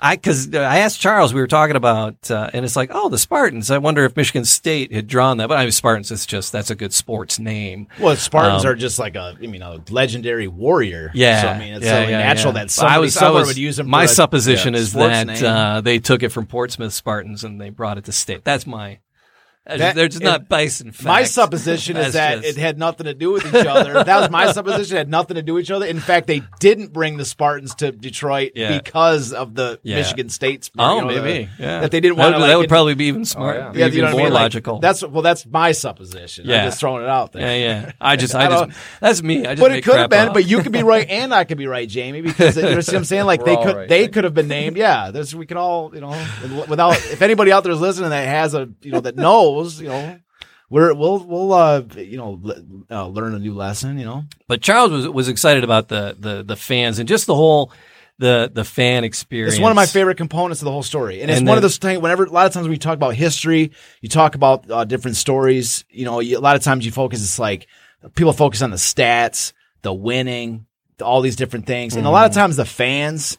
I, cause I asked Charles, we were talking about, uh, and it's like, oh, the Spartans. I wonder if Michigan State had drawn that, but I mean, Spartans, it's just, that's a good sports name. Well, Spartans Um, are just like a, I mean, a legendary warrior. Yeah. So I mean, it's yeah, yeah, natural yeah. that somebody somewhere would use them. My a- supposition is that, uh, they took it from Portsmouth Spartans and they brought it to state. That's my, That- they're just it- not based in fact. My supposition is that just- it had nothing to do with each other. that was my supposition. It had nothing to do with each other. In fact, they didn't bring the Spartans to Detroit Yeah. because of the Yeah. Michigan State. Sp- Oh, you know, maybe. the- yeah. That they didn't That want to. would- like, That would it- probably be even smart. yeah. Yeah, even you know what I more mean? Like, logical. that's well, that's my supposition. Yeah. I'm just throwing it out there. yeah, yeah. I just, I, I just, don't- that's me. I just But make it could have been, up. but you could be right and I could be right, Jamie, because you know see what I'm saying? Like they could they could have been named. Yeah, there's we can all you know without if anybody out there is listening that has a you know that knows you know we're we'll we'll uh you know uh, learn a new lesson. You know, But Charles was was excited about the the the fans and just the whole the the fan experience. it's one of my favorite components of the whole story, and it's And one of those things. Whenever a lot of times when you talk about history, you talk about uh, different stories. You know, you, a lot of times you focus. It's like people focus on the stats, the winning, all these different things, and a lot of times the fans.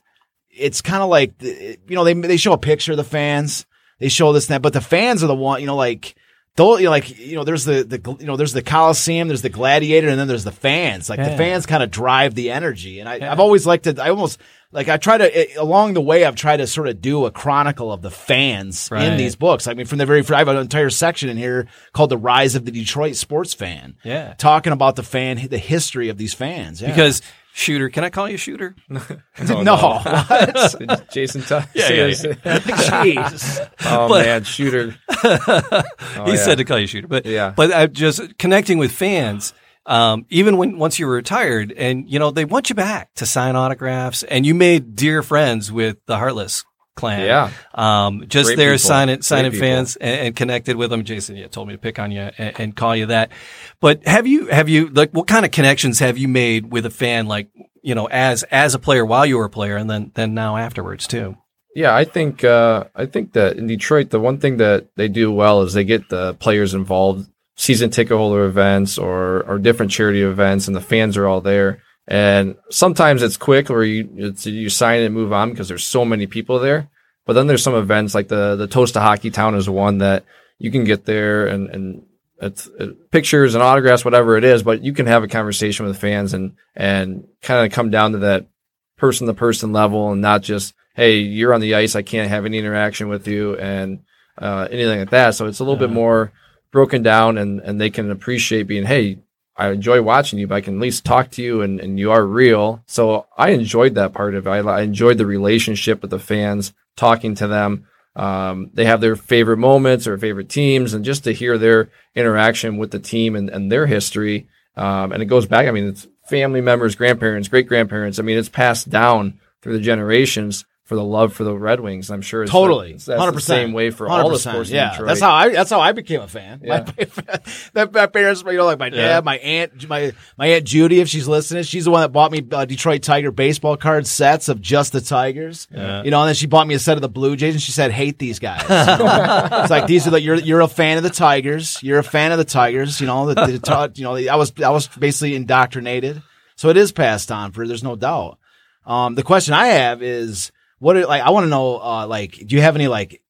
It's kind of like the- you know they they show a picture of the fans, they show this and that, but the fans are the one you know like. Though, you know, like, you know, there's the, the, you know, there's the Coliseum, there's the gladiator, and then there's the fans. Like, the fans kind of drive the energy. And I, Yeah. I've always liked it. I almost, like I try to it, along the way I've tried to sort of do a chronicle of the fans in these books. I mean, from the very I have an entire section in here called "The Rise of the Detroit Sports Fan." Yeah. talking about the fan, the history of these fans. Yeah. Because shooter, can I call you shooter? no? Jason Tuck. Yeah, yeah, yeah. Jeez. Oh But- man, shooter. he yeah. said to call you shooter, but Yeah. but I just connecting with fans. Um, even when once you were retired, and you know they want you back to sign autographs, and you made dear friends with the Heartless clan. Yeah. um, just Great there people. signing Great signing people. fans and, and connected with them. Jason, yeah, told me to pick on you and, and call you that. But have you have you like what kind of connections have you made with a fan like you know as as a player while you were a player, and then then now afterwards too? Yeah, I think uh, I think that in Detroit, the one thing that they do well is they get the players involved, season ticket holder events or or different charity events, and the fans are all there. And sometimes it's quick, where you it's, you sign and move on because there's so many people there. But then there's some events like the the Toast to Hockey Town is one that you can get there and and it's uh, pictures and autographs, whatever it is. But you can have a conversation with fans and and kind of come down to that person to person level and not just hey you're on the ice i can't have any interaction with you and uh, anything like that so it's a little bit more broken down and and they can appreciate being hey i enjoy watching you but i can at least talk to you and, and you are real. So i enjoyed that part of it. I, I enjoyed the relationship with the fans talking to them. Um, they have their favorite moments or favorite teams and just to hear their interaction with the team and, and their history. Um, and it goes back. I mean it's family members grandparents great grandparents i mean it's passed down through the generations for the love for the red wings i'm sure it's Totally, hundred percent. same way for all the sports Yeah, Detroit. that's how I. That's how I became a fan. Yeah. My, that, my parents, you know, like my dad, Yeah. my aunt, my my aunt Judy, if she's listening, she's the one that bought me uh, Detroit Tiger baseball card sets of just the Tigers. Yeah. You know, and then she bought me a set of the Blue Jays, and she said, "Hate these guys." It's like these are the you're you're a fan of the Tigers. You're a fan of the Tigers. You know, the, the, the you know, I was I was basically indoctrinated, so it is passed on for. There's no doubt. Um, the question I have is, what are, like I want to know, uh, like, do you have any like,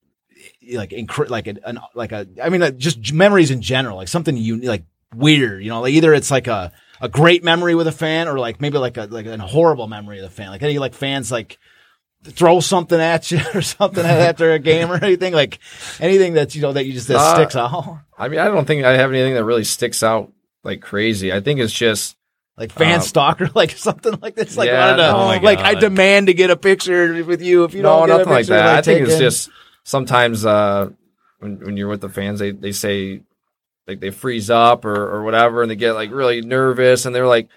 like incre- like a, an like a, I mean, uh, just memories in general, like something you like weird, you know, like either it's like a a great memory with a fan, or like maybe like a like a horrible memory of the fan, like any like fans like throw something at you or something after a game or anything, like anything that you know that you just that Uh, sticks out, i mean i don't think i have anything that really sticks out like crazy. I think it's just like fan um, stalker, like something like this, like yeah, wanted to- no. Oh like I demand to get a picture with you if you no don't get a nothing like that i think it's just sometimes uh when, when you're with the fans they, they say like they freeze up or, or whatever and they get like really nervous and they're like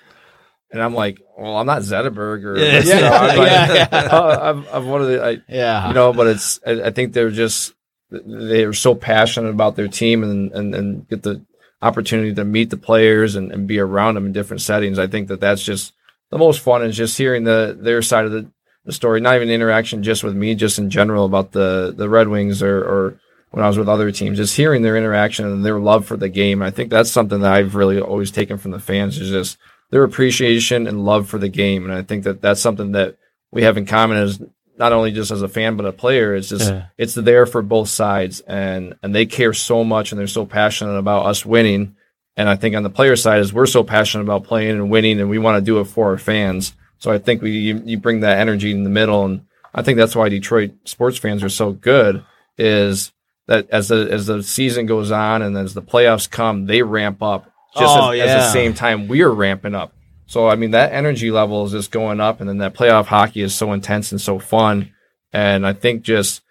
and i'm like well i'm not zetterberg or Yeah. know, I'm, Yeah, yeah. I'm, I'm one of the I, yeah, you know, but it's I, I think they're just they're so passionate about their team and and, and get the opportunity to meet the players and, and be around them in different settings. I think that that's just the most fun is just hearing the their side of the, the story, not even interaction just with me, just in general about the the Red Wings or or when I was with other teams, just hearing their interaction and their love for the game. I think that's something that I've really always taken from the fans is just their appreciation and love for the game. And I think that that's something that we have in common as not only just as a fan but a player. It's just Yeah. it's there for both sides, and and they care so much and they're so passionate about us winning. And I think on the player side is we're so passionate about playing and winning, and we want to do it for our fans. So I think we you, you bring that energy in the middle, and I think that's why Detroit sports fans are so good. Is that as the as the season goes on and as the playoffs come, they ramp up just Oh, as, at yeah. the same time we're ramping up. So I mean that energy level is just going up, and then that playoff hockey is so intense and so fun. And I think just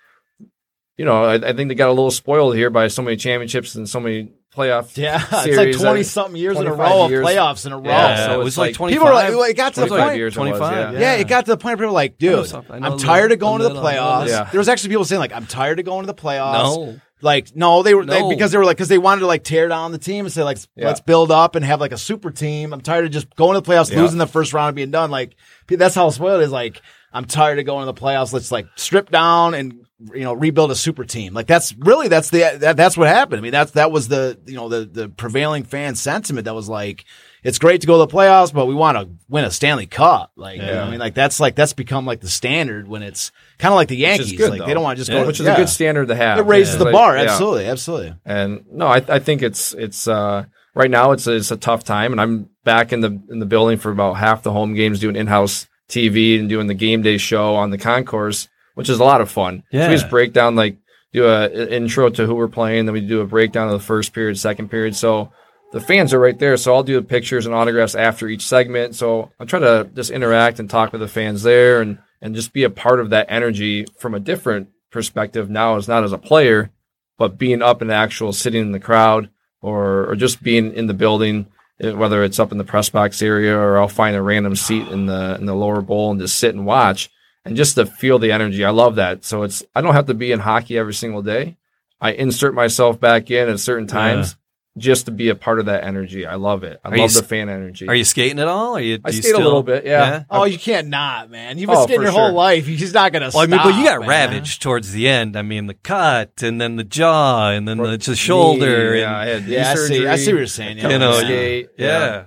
you know I, I think they got a little spoiled here by so many championships and so many playoff. Yeah, it's like twenty something years in a row years. of playoffs in a row. Yeah, Yeah, so it it's was like like- 25. People were like, it got to the 25 point. years it was, 25, yeah. Yeah, it got to the point where people were like, dude, I know I'm tired little- of going to the little, I know playoffs. Yeah. There was actually people saying like, I'm tired of going to the playoffs. No. Like, no, they were they, because they were like because they wanted to like tear down the team and say like Yeah. let's build up and have like a super team. I'm tired of just going to the playoffs, Yeah. losing the first round and being done. Like that's how spoiled it is. Like I'm tired of going to the playoffs. Let's like strip down and you know rebuild a super team. Like that's really that's the that, that's what happened. I mean that's that was the you know the the prevailing fan sentiment that was like it's great to go to the playoffs, but we want to win a Stanley Cup. Like, you know I mean, like that's like that's become like the standard when it's kind of like the Yankees. good, like though. they don't want to just Yeah. go, which is yeah. a good standard to have. It raises the bar. yeah. Absolutely, absolutely. And no, I, I think it's it's uh, right now it's a, it's a tough time, and I'm back in the in the building for about half the home games doing in house TV and doing the game day show on the concourse, which is a lot of fun. So Yeah. we just break down like do a a intro to who we're playing, then we do a breakdown of the first period, second period. So the fans are right there. So I'll do the pictures and autographs after each segment. So I try to just interact and talk with the fans there and and just be a part of that energy from a different perspective. Now is not as a player, but being up in the actual sitting in the crowd or or just being in the building, eh, whether it's up in the press box area or I'll find a random seat in the in the lower bowl and just sit and watch and just to feel the energy. I love that. So it's I don't have to be in hockey every single day. I insert myself back in at certain times just to be a part of that energy. I love it. I Are love s- the fan energy. Are you skating at all? Are you? I do you skate a little bit, yeah. Oh, you can't not, man. You've been Oh, skating your whole sure. life. You're just not gonna. Well, I mean, but you got man. ravaged towards the end. I mean, the cut, and then the jaw, and then the, the shoulder. Yeah, I and, had Yeah, I see. I see what you're saying. Yeah. you know, couple skate, yeah.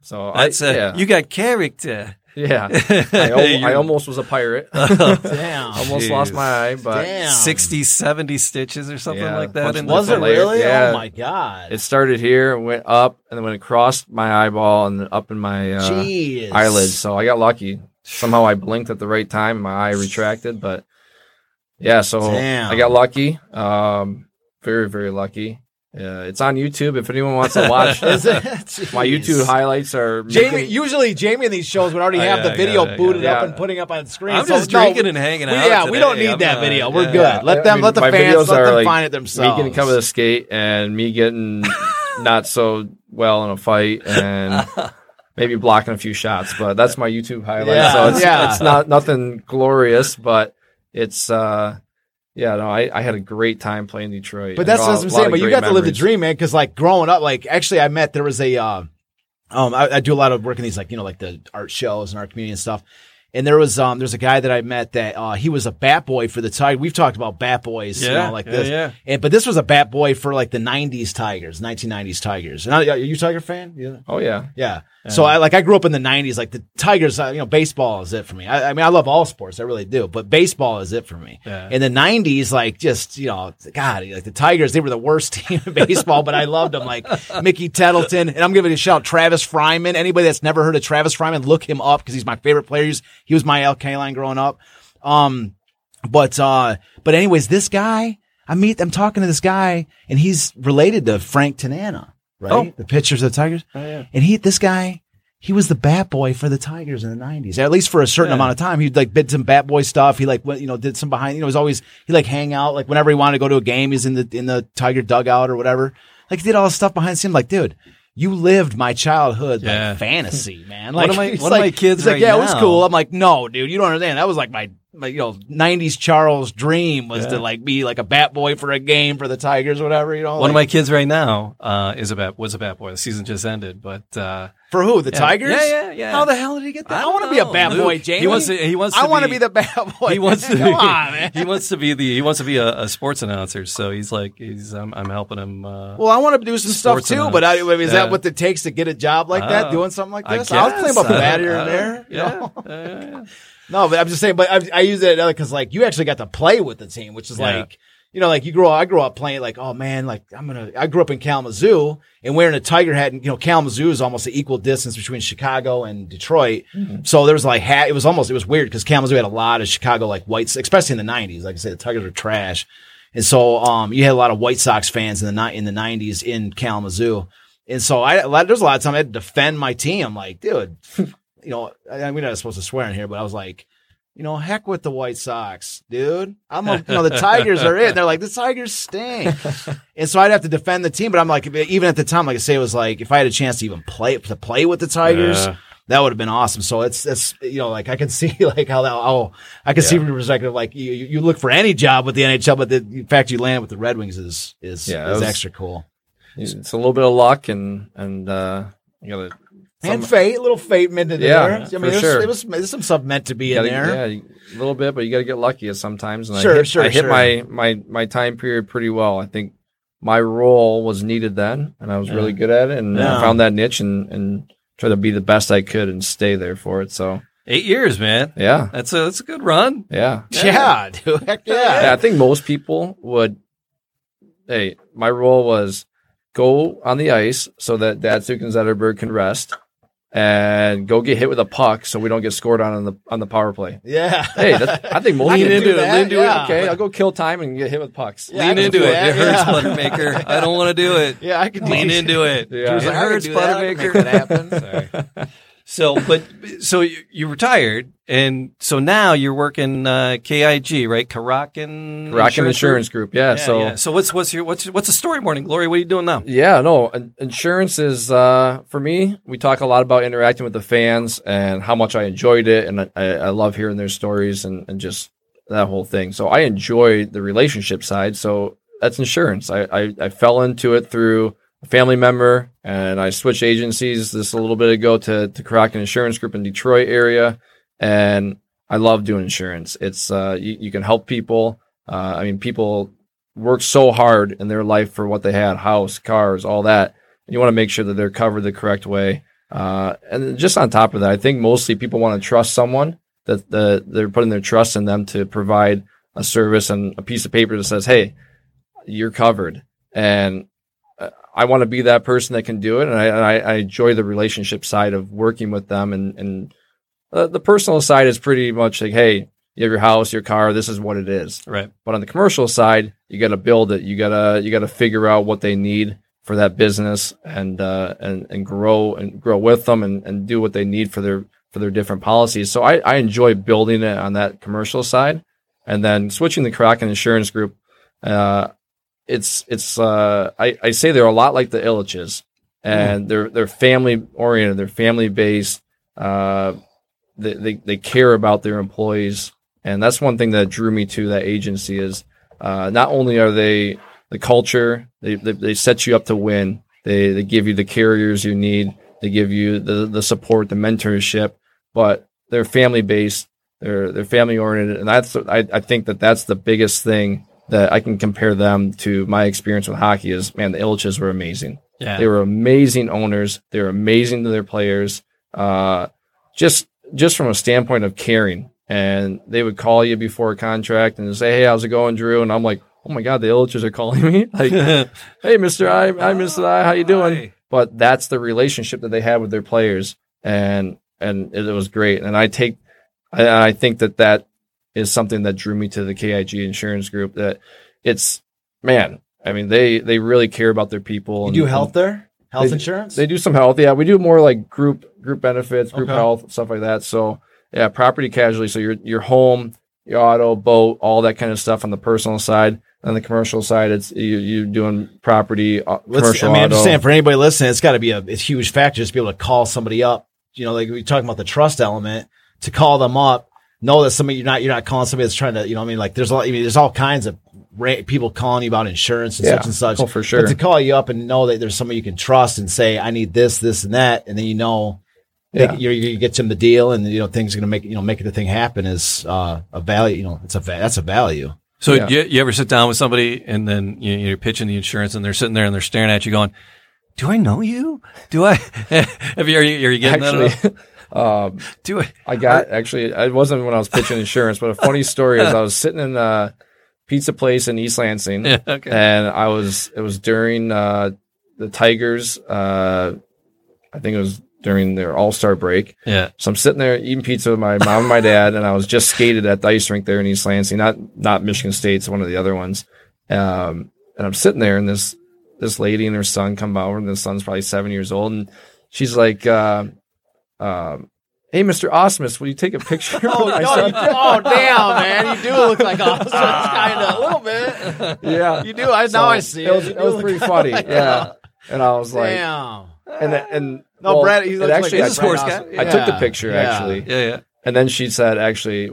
So That's I, a, yeah, you got character. Yeah. I, al- I almost was a pirate. Damn. almost Jeez. lost my eye, but Damn. 60, 70 stitches or something Yeah, like that. bunch in of the Was it different layers. really? Yeah. Oh my god. it started here, went up, and then when it crossed my eyeball and then up in my uh, Jeez. eyelids. So I got lucky. Somehow I blinked at the right time, and my eye retracted. But yeah, so Damn. I got lucky. Um, very very lucky. Uh, it's on YouTube if anyone wants to watch. Is it? my YouTube highlights are Jamie, making- usually Jamie in these shows would already Oh, have yeah, the video got it, booted got up Yeah. and putting up on screen. I'm So, just no, drinking and hanging we- out. yeah, we don't need I'm that not- video. We're yeah. good. Let I them, mean, let the fans, let them like, find it themselves. Me getting covered the skate and me getting not so well in a fight and maybe blocking a few shots, but that's my YouTube highlight. Yeah, so it's, yeah. it's not nothing glorious, but it's uh yeah, no, I, I had a great time playing Detroit. But that's what I'm saying. But you got to live the dream, man. Because like growing up, like actually, I met there was a, uh, um, I, I do a lot of work in these like you know like the art shows and art community and stuff. And there was um there's a guy that I met that uh he was a bat boy for the Tigers. We've talked about bat boys, you Yeah, know, like yeah, this. yeah. And but this was a bat boy for like the '90s Tigers, 1990s Tigers. And I, are you a Tiger fan? Yeah. Oh yeah. Yeah. So I like I grew up in the '90s. Like the Tigers, uh, you know, baseball is it for me. I, I mean, I love all sports, I really do, but baseball is it for me. Yeah. In the '90s, like just you know, God, like the Tigers, they were the worst team in baseball, but I loved them. Like Mickey Tettleton, and I'm giving a shout, Travis Fryman. Anybody that's never heard of Travis Fryman, look him up because he's my favorite player. He's, he was my LK line growing up. Um, but uh, but anyways, this guy, I meet, I'm talking to this guy, and he's related to Frank Tanana, right? Oh. The pitchers of the Tigers. And he, this guy, he was the bat boy for the Tigers in the nineties, at least for a certain Yeah. amount of time. He'd like did some bat boy stuff. He like went, you know, did some behind, you know, he was always, he like hang out, like whenever he wanted to go to a game, he's in the, in the Tiger dugout or whatever. Like he did all this stuff behind the scenes. Like, dude, you lived my childhood Yeah. like fantasy, man. One Like of my- one of my kids he's like, right yeah, it was cool. I'm like, no, dude, you don't understand. That was like my, my you know, nineties Charles dream was to like be like a bat boy for a game for the Tigers, or whatever, you know. One of my kids right now uh, is a bat was a bat boy. The season just ended, but uh, for who? The Yeah. Tigers? Yeah, yeah, yeah. How the hell did he get that? I I, want to be a bat Luke. boy, Jamie. He wants to- he wants I want to be- be the bat boy. he wants to Come on, man. he wants to be the he wants to be a, a sports announcer. So he's like he's I'm, I'm helping him. Uh, Well, I want to do some stuff too, but I, is Yeah. that what it takes to get a job like that? Uh, Doing something like this? I'll claim a bat here and there. Yeah, yeah, yeah. No, but I'm just saying. But I, I use it because like you actually got to play with the team, which is Yeah. like you know, like you grow. up, I grew up playing like, oh man, like I'm gonna. I grew up in Kalamazoo and wearing a Tiger hat, and you know, Kalamazoo is almost an equal distance between Chicago and Detroit. So there was like hat. It was almost it was weird because Kalamazoo had a lot of Chicago like whites, especially in the '90s. Like I said, the Tigers were trash, and so um, you had a lot of White Sox fans in the ni- in the '90s in Kalamazoo. And so I, a lot, there's a lot of time I had to defend my team. I'm like, dude, you know, I, I'm not supposed to swear in here, but I was like, you know, heck with the White Sox, dude. I'm, a, you know, the Tigers are it. They're like, the Tigers stink. and so I'd have to defend the team. But I'm like, even at the time, like I say, it was like, if I had a chance to even play, to play with the Tigers, Yeah. that would have been awesome. So it's, it's, you know, like I can see like how that, oh, I can see from the perspective, like you, you look for any job with the NHL, but the fact you land with the Red Wings is, is, Yeah, is was- extra cool. It's a little bit of luck and and uh you gotta And some- fate, a little fate meant in Yeah, there. I mean, for it was, sure. it was, there's some stuff meant to be in gotta- there. Yeah, a little bit, but you got to get lucky sometimes. And Sure, I hit, sure, I hit sure. my my my time period pretty well. I think my role was needed then, and I was really good at it, and Yeah. I found that niche and and tried to be the best I could and stay there for it. So Eight years, man. yeah, That's a that's a good run. yeah, Yeah, dude. Heck yeah. yeah. I think most people would. Hey, my role was go on the ice so that Datsyuk and Zetterberg can rest, and go get hit with a puck so we don't get scored on on the on the power play. Yeah. Hey, that's, I think most I Lean can people do into it. that, Lean into yeah. it. Okay, I'll go kill time and get hit with pucks. Yeah, Lean into it. that, It hurts, yeah. Buttermaker. I don't want to do it. Yeah, I can Lean it. into it. Yeah. It I hurts, do that. I can Buttermaker. make that happen. So, but so you, you retired, and so now you're working uh, KIG, right? Karakin Rockin' Insurance Group, yeah. Yeah, so yeah. so what's what's your what's what's the story, Morning Glory? What are you doing now? Yeah, no, in- insurance is uh, for me. We talk a lot about interacting with the fans and how much I enjoyed it, and I, I love hearing their stories and, and just that whole thing. So I enjoy the relationship side. So that's insurance. I, I, I fell into it through a family member, and I switched agencies this a little bit ago to to Korotkin Insurance Group in Detroit area, and I love doing insurance. It's uh, you, you can help people. Uh, I mean, people work so hard in their life for what they had house cars all that and you want to make sure that they're covered the correct way uh, and just on top of that i think mostly people want to trust someone that the, they're putting their trust in them to provide a service and a piece of paper that says hey you're covered and i want to be that person that can do it and i, and I, I enjoy the relationship side of working with them and, and uh, the personal side is pretty much like hey you have your house your car this is what it is Right. but on the commercial side, you got to build it. You gotta you gotta figure out what they need for that business and uh, and and grow and grow with them and, and do what they need for their for their different policies. So I, I enjoy building it on that commercial side, and then switching the Korotkin Insurance Group. Uh, it's it's uh, I, I say they're a lot like the Ilitches, and they're they're family oriented. They're family based. Uh, they, they they care about their employees, and that's one thing that drew me to that agency is uh, not only are they the culture, they, they they set you up to win. They they give you the carriers you need. They give you the the support, the mentorship, but they're family based. They're they're family oriented, and that's I, I think that that's the biggest thing that I can compare them to my experience with hockey. Is man, the Ilitches were amazing. Yeah. They were amazing owners. They were amazing to their players. Uh, just just from a standpoint of caring, and they would call you before a contract and say, "Hey, how's it going, Drew?" And I'm like, "Oh my God, the Ilitches are calling me!" Like, "Hey, Mister I, I Mister I, how you doing?" Hi. But that's the relationship that they had with their players, and and it, was great. And I take, I, I think that that is something that drew me to the KIG Insurance Group. That it's man, I mean they they really care about their people. You and- do health there? Health They- insurance? they do some health. Yeah, we do more like group group benefits, group Okay. health, stuff like that. So yeah, property casualty. So your your home, your auto, boat, all that kind of stuff on the personal side. On the commercial side, it's you you doing property, uh, commercial I mean, I'm just saying for anybody listening, it's got to be a, a huge factor just to be able to call somebody up. You know, like we talking about the trust element to call them up, know that somebody you're not you're not calling somebody that's trying to you know what I mean like there's a lot, I mean there's all kinds of ra- people calling you about insurance and Yeah. such and such. Oh, for sure. But to call you up and know that there's somebody you can trust and say I need this this and that, and then you know. Yeah. You, you get them the deal, and you know things are gonna make you know make the thing happen is uh, a value. You know, it's a va- that's a value. So Yeah. you, you ever sit down with somebody and then you, you're pitching the insurance and they're sitting there and they're staring at you going, "Do I know you? Do I? Have you are you, are you getting that? Actually, all? Um, Do I? I got actually. It wasn't when I was pitching insurance, but a funny story is I was sitting in a pizza place in East Lansing, Yeah, okay. and I was. It was during uh, the Tigers. Uh, I think it was during their All Star break. Yeah. So I'm sitting there eating pizza with my mom and my dad, and I was just skated at the ice rink there in East Lansing, not not Michigan State's one of the other ones. Um, and I'm sitting there, and this this lady and her son come over, and the son's probably seven years old, and she's like, uh, um, "Hey, Mr. Ausmus, will you take a picture?" Oh, of my no, son?" you oh damn, man! You do look like Ausmus, kind of a little bit. yeah, You do. I So now I see it. Was, it was look pretty like- funny. Yeah, and I was like, damn. and and No, well, Brad. He looks actually, like He's a Brad sports Ausmus. guy. I took the picture yeah. actually. Yeah. Yeah. And then she said, actually,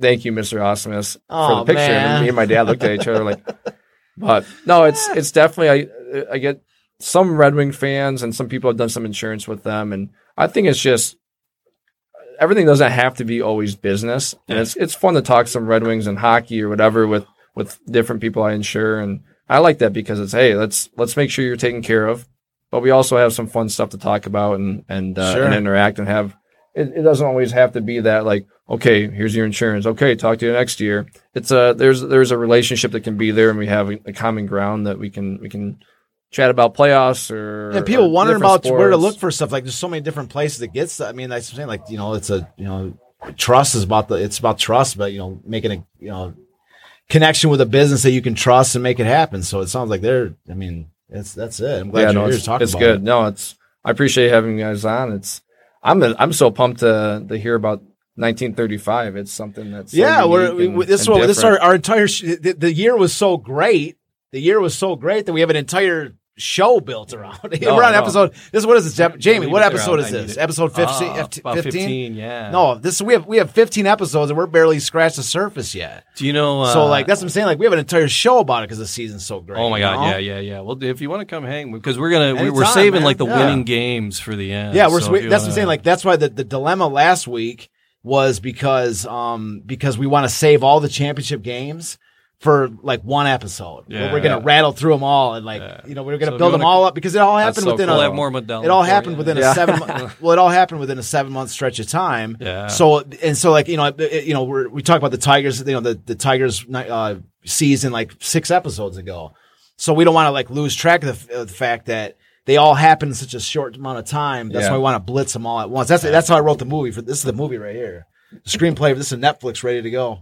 thank you, Mr. Ausmus, for Oh, the picture. man. And me and my dad looked at each other like, but no, it's, it's definitely, I, I get some Red Wing fans and some people have done some insurance with them. And I think it's just, everything doesn't have to be always business. And it's, it's fun to talk some Red Wings and hockey or whatever with, with different people I insure. And I like that because it's, hey, let's, let's make sure you're taken care of. But we also have some fun stuff to talk about and, and, uh, Sure. and interact and have, it, it doesn't always have to be that like okay here's your insurance okay talk to you next year it's a there's there's a relationship that can be there and we have a, a common ground that we can we can chat about playoffs or and people or wondering about where to look for stuff. Like there's so many different places it gets. I mean, I'm saying, like you know, it's a you know, trust is about the it's about trust, but you know, making a you know connection with a business that you can trust and make it happen. So it sounds like they're. I mean, it's that's it. I'm glad yeah, you're no, here it's, to talk it's good. it. No, it's I appreciate having you guys on. It's I'm I'm so pumped to to hear about 1935. It's something that's so yeah, we're, we, and- we- this is what this is our, our entire sh- the, the year was so great. The year was so great that we have an entire show built around. it. No, we're on no. episode. This what is this? Jamie, what episode is this? Episode 15? Ah, about 15, yeah. No, this we have we have 15 episodes and we're barely scratched the surface yet. Do you know? Uh, so like that's what I'm saying. Like we have an entire show about it because the season's so great. Oh my god, know? yeah, yeah, yeah. Well, if you want to come hang, because we're gonna we- we're saving man. like the Yeah. winning games for the end. Yeah, we're, So we, that's what I'm saying. Like that's why the, the dilemma last week was because um because we want to save all the championship games for like one episode. Yeah. we're gonna rattle through them all and like Yeah. you know we're gonna So build them wanna- all up because it all happened so within cool. we'll a have more Modelo. it all happened you. within Yeah. a seven. well, it all happened within a seven month stretch of time. Yeah. So and so, like you know, it- you know, we're, we talk about the Tigers. You know, the the Tigers uh, season like six episodes ago. So we don't want to like lose track of the, of the fact that they all happened in such a short amount of time. That's Yeah. why we want to blitz them all at once. That's that's how I wrote the movie. For this is the movie right here. The screenplay. This is Netflix ready to go.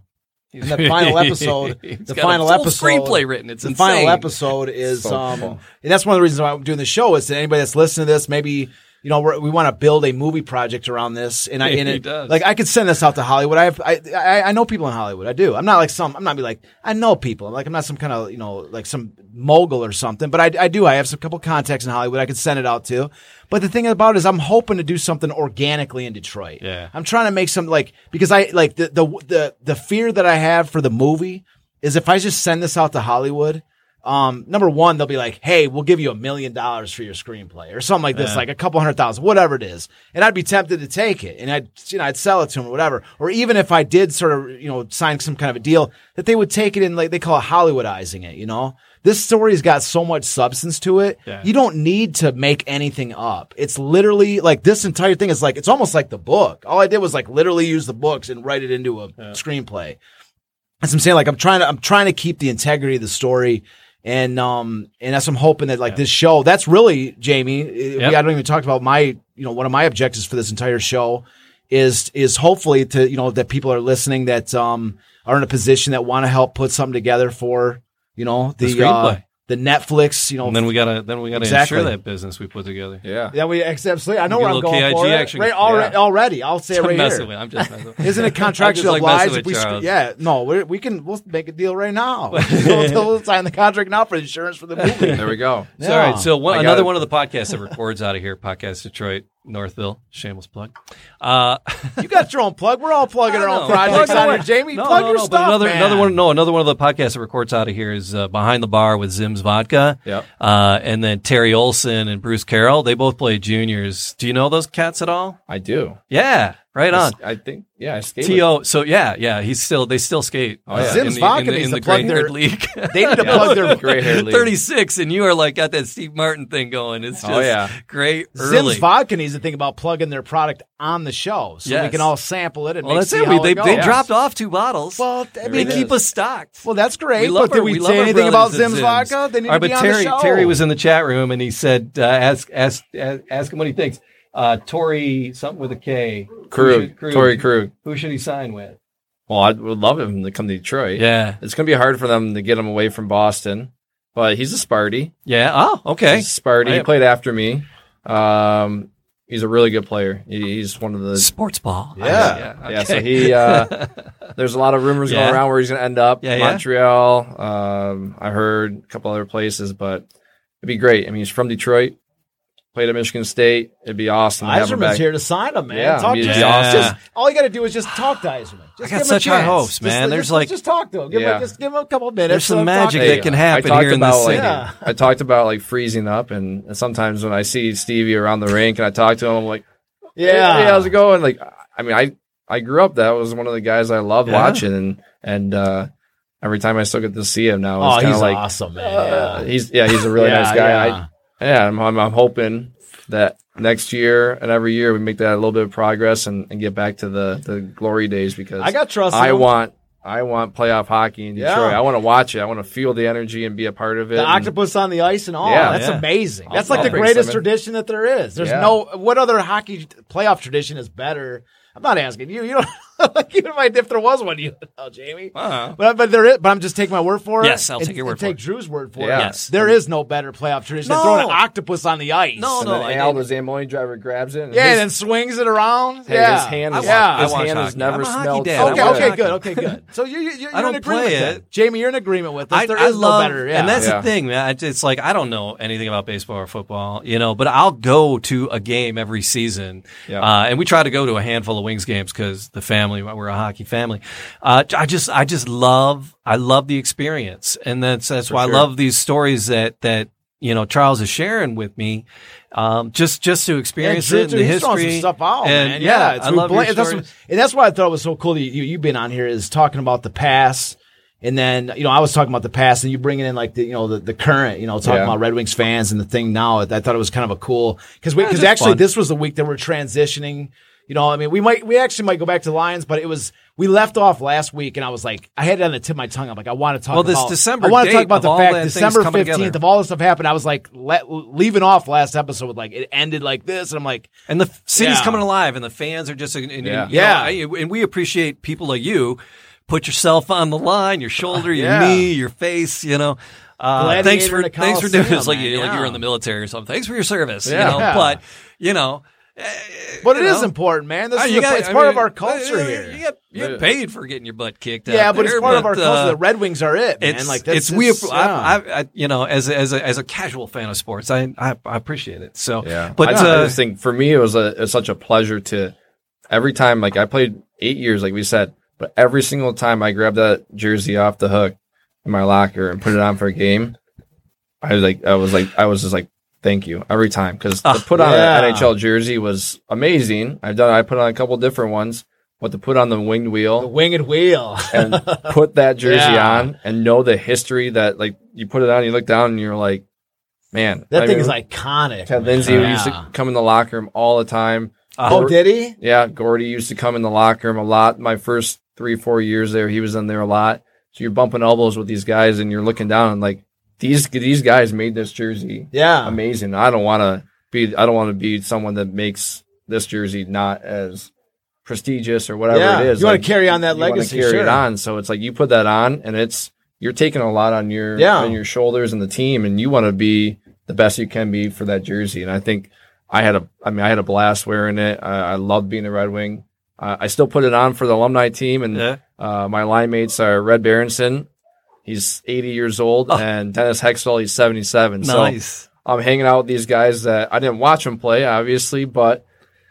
And the final episode, the got a final full episode, screenplay written. It's the insane. final episode is So um, cool. and that's one of the reasons why I'm doing the show is that anybody that's listening to this, maybe you know we're, we want to build a movie project around this, and I and it, does. like I could send this out to Hollywood. I have I, I I know people in Hollywood. I do. I'm not like some. I'm not be like I know people. Like I'm not some kind of you know like some mogul or something. But I I do. I have some couple contacts in Hollywood. I could send it out to. But the thing about it is, I'm hoping to do something organically in Detroit. Yeah. I'm trying to make some like because I like the the the the fear that I have for the movie is if I just send this out to Hollywood. Um, number one, they'll be like, "Hey, we'll give you a million dollars for your screenplay or something like this, Yeah. like a couple hundred thousand, whatever it is." And I'd be tempted to take it, and I'd you know I'd sell it to them or whatever. Or even if I did sort of you know sign some kind of a deal, that they would take it and like they call it Hollywoodizing it. You know, this story's got so much substance to it. Yeah. You don't need to make anything up. It's literally like this entire thing is like it's almost like the book. All I did was like literally use the books and write it into a screenplay. That's what I'm saying. Like I'm trying to, I'm trying to keep the integrity of the story. And, um, and that's, I'm hoping that like this show, that's really, Jamie, uh, we Yep. haven't even talk about my, you know, one of my objectives for this entire show is, is hopefully to, you know, that people are listening that, um, are in a position that want to help put something together for, you know, the, The uh, screenplay. The Netflix, you know, And then we gotta then we gotta Exactly. ensure that business we put together. Yeah. yeah, we absolutely. I know Get where a I'm going KIG for it. action. Right, already, Yeah. already. I'll say it right messing here. with. I'm just messing with. Isn't it I'm contractual just, like, messing obliged? with if we, Charles. yeah, no, we're, we can we'll make a deal right now. we'll, we'll sign the contract now for insurance for the movie. There we go. So, all right. So one, another it. one of the podcasts that records out of here, Podcast Detroit, Northville, shameless plug. Uh, You got your own plug. We're all plugging our own projects on here. Jamie, no, plug no, your no, stuff, another man. another one. No, another one of the podcasts that records out of here is uh, Behind the Bar with Zim's Vodka. Yep. Uh, and then Terry Olson and Bruce Carroll. They both play juniors. Do you know those cats at all? I do. Yeah, right on. I think. Yeah, I skated. To so yeah yeah he's still they still skate. Oh, yeah. uh, Zim's in the, Vodka in the, needs in to plug gray their- haired league. They need to plug their Gray hair league. 36 and you are like got that Steve Martin thing going. It's just Oh, yeah. great early. Zim's Vodka needs to think about plugging their product on the show so we Yes. can all sample it and well, make, that's see it. how they it they goes. dropped off two bottles. Well, I I mean, mean, keep us stocked. well, that's great. We love but did our- we, we love say our anything about brothers at Zim's Zim's. Vodka? They need All right, to be but on Terry the show. Terry was in the chat room and he said, uh, ask ask ask ask him what he thinks. Uh, Torey something with a K. Who Krug. should- Krug. Torey Krug. Who should he sign with? Well, I would love him to come to Detroit. Yeah, It's going to be hard for them to get him away from Boston, but he's a Sparty. yeah. Oh, okay. He's a Sparty. I- He played after me. Um, he's a really good player. He, he's one of the Sports ball. Yeah. Yeah, so he uh, there's a lot of rumors Yeah. going around where he's going to end up. Yeah, yeah. Montreal. Um, I heard a couple other places, but it'd be great. I mean, he's from Detroit. Played at Michigan State. It'd be awesome. to Yzerman's here to sign him, man. Yeah, talk I to it's him. awesome. Just- all you got to do is just talk to Yzerman. Just I got give him a such high hopes, man. just- There's just, like- just talk to him. Give Yeah. him, just give him a couple minutes. There's some let him talk magic that can happen here in about this like city. Yeah. I talked about like freezing up, and, and sometimes when I see Stevie around the rink and I talk to him, I'm like, Yeah. hey, how's it going?" Like, I mean, I I grew up. That was one of the guys I loved Yeah. watching, and and uh, every time I still get to see him now, Oh, it's kind he's like awesome, man. uh, yeah. he's yeah, he's a really Yeah, nice guy. yeah. I, yeah, I'm, I'm I'm hoping that next year and every year we make that a little bit of progress and, and get back to the the glory days because I got trust. I want I want playoff hockey in Yeah. Detroit. I want to watch it. I want to feel the energy and be a part of it. The And- octopus on the ice and all. Yeah. that's Yeah. amazing. That's I'll- like the I'll bring greatest tradition that there is. There's Yeah. no what other hockey playoff tradition is better. I'm not asking you. You don't like even if, I, if there was one, you know, Jamie. Uh-huh. But but there is. But I'm just taking my word for it. Yes, I'll And- take your word and for take it. Drew's word for Yeah. it. Yes. there is no better playoff tradition than throwing an octopus on the ice. No, and no, then I Al, did- the Zamboni driver, grabs it. And Yeah, his, and then swings it around. hey, yeah, his hand is, yeah. his I watch hand has hockey. never I'm a smelled dad. Okay, I watch okay, good. good, okay, good. So you, you, you're I don't in agreement play with it. that. Jamie. You're in agreement with this. I, there I is love, no better. Yeah. and that's Yeah. the thing, man. It's like I don't know anything about baseball or football, you know, but I'll go to a game every season, Yeah. uh, and we try to go to a handful of Wings games because the family, we're a hockey family. Uh, I just, I just love, I love the experience, and that's that's why sure. I love these stories that that you know Charles is sharing with me, um, just just to Yeah, experience Drew- it, Drew, the history, some stuff out, and man. yeah, it's I love your blank- that's, stories. and that's why I thought it was so cool that you, you've been on here is talking about the past. And then, you know, I was talking about the past and you bringing in like the, you know, the, the current, you know, talking Yeah. about Red Wings fans and the thing now. I thought it was kind of a cool, cause we, Yeah, cause actually fun. this was the week that we're transitioning. You know, I mean, we might, we actually might go back to the Lions, but it was, we left off last week and I was like, I had it on the tip of my tongue. I'm like, I want to talk Well, this about, December I want to talk about the fact December 15th together. of all this stuff happened. I was like, let, leaving off last episode with like, it ended like this. And I'm like, And the city's Yeah. coming alive, and the fans are just, and, and, Yeah. you know, I- and we appreciate people like you. Put yourself on the line, your shoulder, your Yeah. knee, your face. You know, uh, thanks for thanks for doing this. Like, man, you, like yeah. you're in the military or something. Thanks for your service. Yeah. You know, but you know, but you it is know. important, man. This uh, is you a- got- it's I part mean, of our culture you, here. You get, you get paid for getting your butt kicked. Yeah, out but it's there, part of our but, culture. uh, The Red Wings are it, man. it's like that's it's we. it's- I, yeah. I, I, you know, as a, as a as a casual fan of sports, I I, I appreciate it. So Yeah, but I, uh, I just think for me it was a it's such a pleasure to every time like I played eight years like we said, but every single time I grabbed that jersey off the hook in my locker and put it on for a game, I was like I was like I was just like thank you every time because to ah, put on yeah. an NHL jersey was amazing. I've done I put on a couple different ones, but to put on the winged wheel, the winged wheel. and put that jersey Yeah. on and know the history that like you put it on, you look down and you're like, man, that I thing mean, is iconic. Ted. Lindsay Yeah. used to come in the locker room all the time. Oh, did he? Yeah, Gordie used to come in the locker room a lot. My first three, four years there, he was in there a lot. So you're bumping elbows with these guys, and you're looking down and like these these guys made this jersey Yeah. amazing. I don't want to be I don't want to be someone that makes this jersey not as prestigious or whatever Yeah, it is. you wanna Like, carry on that you legacy, carry sure. it on. So it's like you put that on, and it's you're taking a lot on your Yeah. on your shoulders and the team, and you want to be the best you can be for that jersey. And I think I had a I mean I had a blast wearing it. I, I loved being a Red Wing. Uh, I still put it on for the alumni team, and Yeah. uh, my line mates are Red Berenson. He's 80 years old, oh. and Dennis Hextall. He's 77. So nice. I'm hanging out with these guys that I didn't watch them play, obviously, but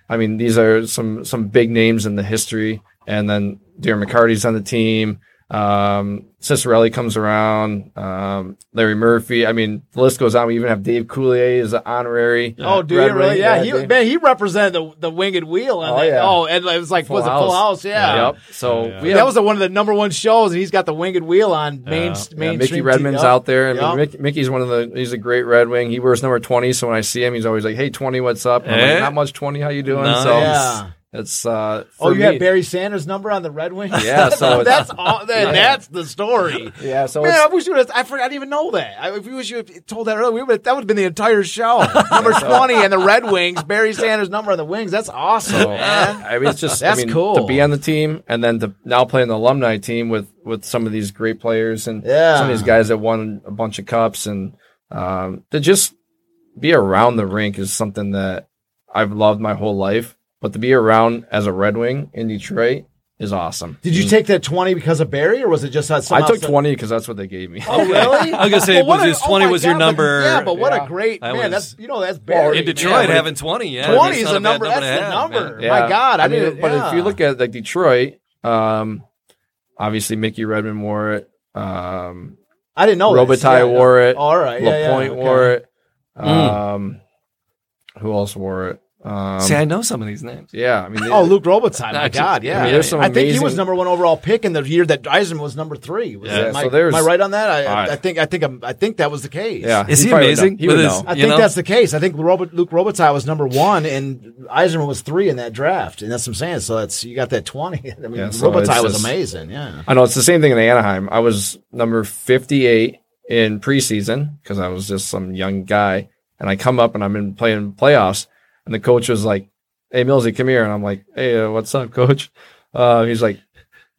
I mean, these are some some big names in the history. And then Darren McCarty's on the team. Um, Ciccarelli comes around. Um, Larry Murphy. I mean, the list goes on. We even have Dave Coulier as an honorary. Oh, do Red you really? Wing. Yeah, he, man, he represented the, the winged wheel. On Oh, that. yeah. Oh, and it was like, was it Full House? Yeah. Yep. So we That was the, one of the number one shows, and he's got the winged wheel on main, Yeah. Yeah, mainstream. Mickey Redmond's TV. out there. I mean, Yep. Mick, Mickey's one of the. He's a great Red Wing. He wears number twenty, so when I see him, he's always like, "Hey, twenty, what's up?" I'm like, Eh? Not much, twenty. How you doing? Nice. So Yeah. It's. Uh, Oh, you me- have Barry Sanders' number on the Red Wings. Yeah, so that's all. That, That's the story. Yeah, so Man, it's- I wish you would. Have, I forgot. I didn't even know that. I, if you wish you had told that earlier, we would. That would have been the entire show. number twenty and the Red Wings. Barry Sanders' number on the Wings. That's awesome, So, man. I mean, it's just That's I mean, cool. to be on the team and then to now play on the alumni team with with some of these great players and Yeah. some of these guys that won a bunch of cups and um, to just be around the rink is something that I've loved my whole life. But to be around as a Red Wing in Detroit is awesome. Did you take that twenty because of Barry, or was it just that? I took some- twenty because that's what they gave me. Oh, really? I was gonna say, what was a- his oh 20 my was your God, but- number. yeah, but what Yeah. a great That man! was- that's you know that's Barry in man. Detroit, having 20, yeah. Twenty is the a bad number. That's the number. man. My God, I, mean, didn't. But yeah. if you look at like Detroit, um, obviously Mickey Redmond wore it. Um, I didn't know. this. Robitaille Yeah, wore it. All right, yeah, yeah, Lapointe okay. wore it. Mm. Um, who else wore it? Um, See, I know some of these names. yeah, I mean, they- Oh, Luc Robitaille. My Not just- God, yeah. I mean, there's some I think he was number one overall pick in the year that Eisen was number three. Was Yeah, it- so I, there's- am I right on that? I, Alright. I think I think I'm, I think that was the case. yeah, Is he probably would amazing know. He would his- know. I think know? that's the case. I think Robert, Luc Robitaille was number one, and Yzerman was three in that draft, and that's what I'm saying. So that's you got that twenty. I mean, Yeah, so Robitaille was just- amazing. Yeah, I know it's the same thing in Anaheim. I was number 58 in preseason because I was just some young guy, and I come up and I'm in playing playoffs, and the coach was like, "Hey, Millsy, come here," and I'm like, "Hey, uh, what's up, coach?" Uh, he's like,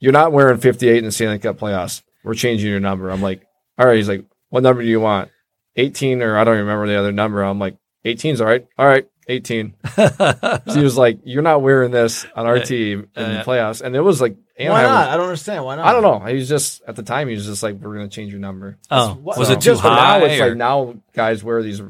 "You're not wearing 58 in the Stanley Cup playoffs. We're changing your number." I'm like, "All right." He's like, "What number do you want? 18 or I don't remember the other number." I'm like, "18's all right. All right, 18." So he was like, "You're not wearing this on our team in the playoffs," and it was like, why Anaheim was- not? I don't understand. Why not? I don't know. He was just at the time. He was just like, "We're going to change your number." Oh, what- was so it too just high? now, it's or- like now guys wear these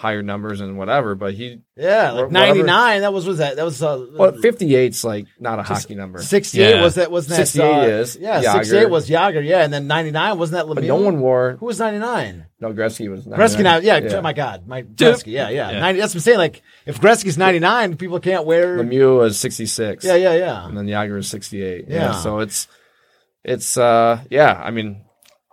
higher numbers and whatever. But he, Yeah, like ninety nine. That was was that that was uh, well, 58's like not a hockey number. Sixty eight Yeah. was that wasn't that 68 uh, is yeah sixty eight was Jagr yeah and then ninety nine wasn't that Lemieux? But no one wore. who was ninety nine No, Gretzky was. Gretzky now 99. yeah, oh my god my Gretzky yeah, yeah Yeah. 90 that's what I'm saying like if Gretzky's ninety nine people can't wear Lemieux was 66. yeah yeah yeah And then Jagr was 68. Yeah. Yeah. So it's, it's, uh, yeah. I mean,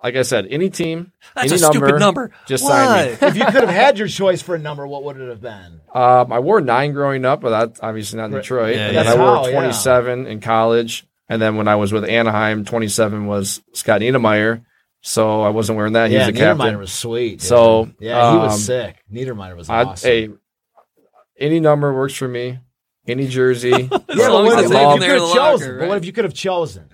like I said, any team, That's any a stupid number. just Why? sign me. if you could have had your choice for a number what would it have been Um, I wore nine growing up, but that's obviously not in Right. Detroit. Yeah, and yeah. then I That's wore how, yeah. 27 in college. And then when I was with Anaheim, 27 was Scott Niedermayer. So I wasn't wearing that. He yeah was a captain. Niedermayer was sweet dude. So, yeah he was um, sick Niedermayer was I, awesome hey, any number works for me. Any jersey. yeah As but long what as if, it's what in if you there in could have the locker, chosen but what if you could have chosen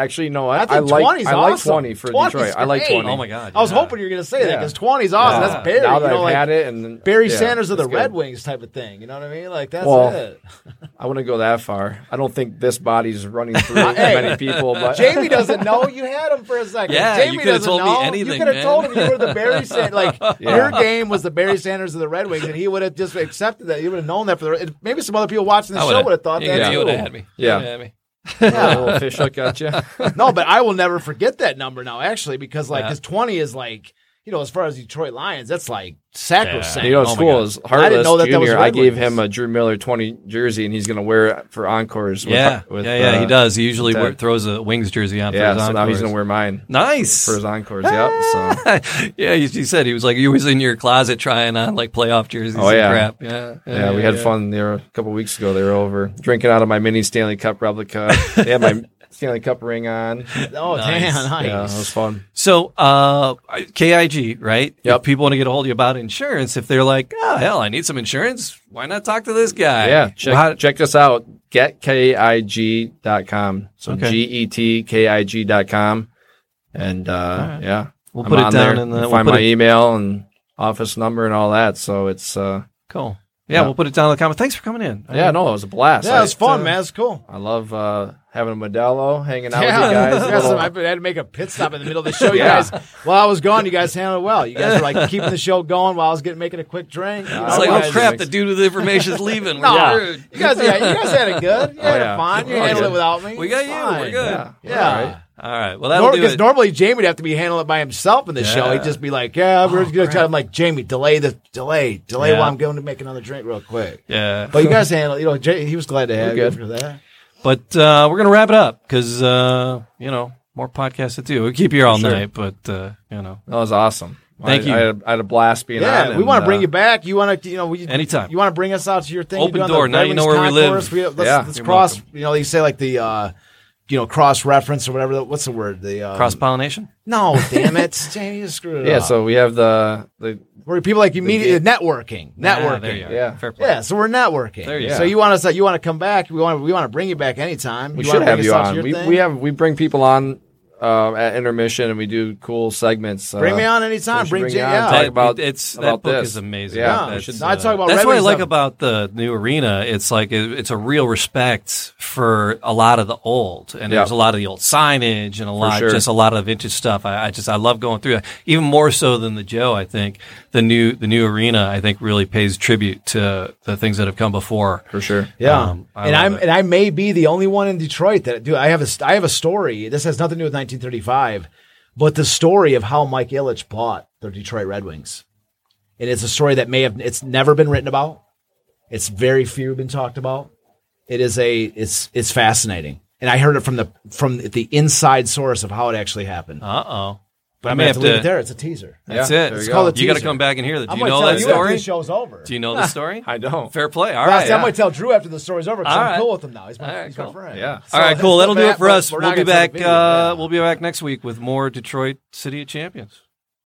Actually, no, I I, I, like 20's I like awesome. 20 for 20's Detroit. I like 20. Oh my god! I was yeah. hoping you were going to say that because 20 is awesome. Yeah. That's Barry. now you that know, I've like had it, and then- Barry yeah, Sanders of the that's Red. Wings type of thing. You know what I mean? Like that's Well, it. I wouldn't go that far. I don't think this body's running through Hey. many people, but Jamie doesn't know. You had him for a second. Yeah, Jamie you doesn't told me know. anything, You could have told him you were the Barry Sanders. Like Yeah. your game was the Barry Sanders of the Red Wings, and he would have just accepted that. He would have known that for the. Maybe some other people watching the show would've- would have thought yeah, that You would have had me. You Yeah. would've had me. a little fish hook at you. no, but I will never forget that number now, actually, because like Yeah. his twenty is like you know, as far as Detroit Lions, that's like sacrosanct. You know, Oh what's my cool God. is I didn't know that that was Junior. I gave him a Drew Miller 20 jersey, and he's going to wear it for encores. With, Yeah, with, yeah, yeah. uh, he does. He usually wear, throws a Wings jersey on. Yeah, for his so now he's going to wear mine Nice. for his encores. yep. So yeah, he, he said he was like he was in your closet trying on like playoff jerseys. Oh, and yeah. crap. Yeah, yeah, we had fun there a couple weeks ago. They were over drinking out of my mini Stanley Cup replica. they had my Stanley Cup ring on. Oh, Nice. damn, nice. Yeah, it was fun. So, uh, KIG, right? Yep. If people want to get a hold of you about insurance, if they're like, oh, hell, I need some insurance, why not talk to this guy? Yeah, check, Well, how- check us out. GetKIG.com. So Okay. G E T K I G.com. And uh, yeah, We'll I'm put it down there. in the- we'll find my it- email and office number and all that. So it's uh, cool. Yeah, Yeah. we'll put it down in the comments. Thanks for coming in. yeah, no, it was a blast. Yeah, it was I- fun, uh, man. It's cool. I love uh, having a Modelo, hanging out Yeah, with you guys. yeah, a little- I had to make a pit stop in the middle of the show. You guys, while I was gone, you guys handled it well. You guys were like keeping the show going while I was getting making a quick drink. You It's like, oh guys- crap, the dude with the information is leaving. We're No, screwed. you guys, yeah, you guys had it good. You Oh, had yeah. it fine. You We're all handled it without me. We got It's you. fine. We're good. Yeah. Yeah. All right. All right. Well, that'll Because it. normally Jamie would have to be handling it by himself in the show. He'd just be like, "Yeah, we're Oh, gonna try." I'm like, "Jamie, delay the delay, delay Yeah. while I'm going to make another drink real quick." yeah. But you guys handle. You know, Jay, he was glad to have We're you good. for that. But uh, we're gonna wrap it up because uh, you know more podcasts to do. We keep you here all Sure. night, but uh, you know, That was awesome. Thank I, you. I had, I had a blast being on. Yeah, we want to bring uh, you back. You want to, you know, we, Anytime. You want to bring us out to your thing? Open you door. the Now you Red know Wings where we live. concourse. We, let's, Yeah. let's You're cross. welcome. You know, you say like the, uh, you know, cross reference or whatever. the- What's the word? The um, cross pollination. No, damn it, Jamie, you screwed it Yeah, up. so we have the the where people like immediate networking, networking. Ah, there you are. Yeah. Fair play. Yeah, so we're networking. There you So go. you want us? You want to come back? We want. We want to bring you back anytime. we you should have bring you us out to on. We, thing? we have we bring people on uh, at intermission and we do cool segments. Bring uh, me on anytime. we Bring, bring Jay. on, Yeah. talk That- about- it's that about book this. is amazing. Yeah, Yeah. That's, should- I talk about that's Red what I like stuff. about the new arena. It's like it, it's a real respect for a lot of the old, and Yeah. there's a lot of the old signage and a lot, sure. just a lot of vintage stuff. I, I just I love going through it, even more so than the Joe. I think the new the new arena I think really pays tribute to the things that have come before. for sure. Yeah, Um, and I'm it. and I may be the only one in Detroit that do. I have a I have a story. This has nothing to do with 1935, but the story of how Mike Ilitch bought the Detroit Red Wings, and it's a story that may have it's never been written about. It's very few been talked about. It is a it's it's fascinating, and I heard it from the from the inside source of how it actually happened. Uh oh. But I may may have have to leave it there. It's a teaser. That's Yeah, it. It's you called go. You got to come back and hear that. Do I'm you gonna know tell that you after story? the show's over. Do you know the story? I don't. Fair play. All Last right. time I might tell Drew after the story's over because All I'm cool with him now. He's my, All right, he's my friend. Yeah. All right, cool. That'll do it for us. we're We'll be gonna tell the back. video, Uh, yeah. We'll be back next week with more Detroit City of Champions.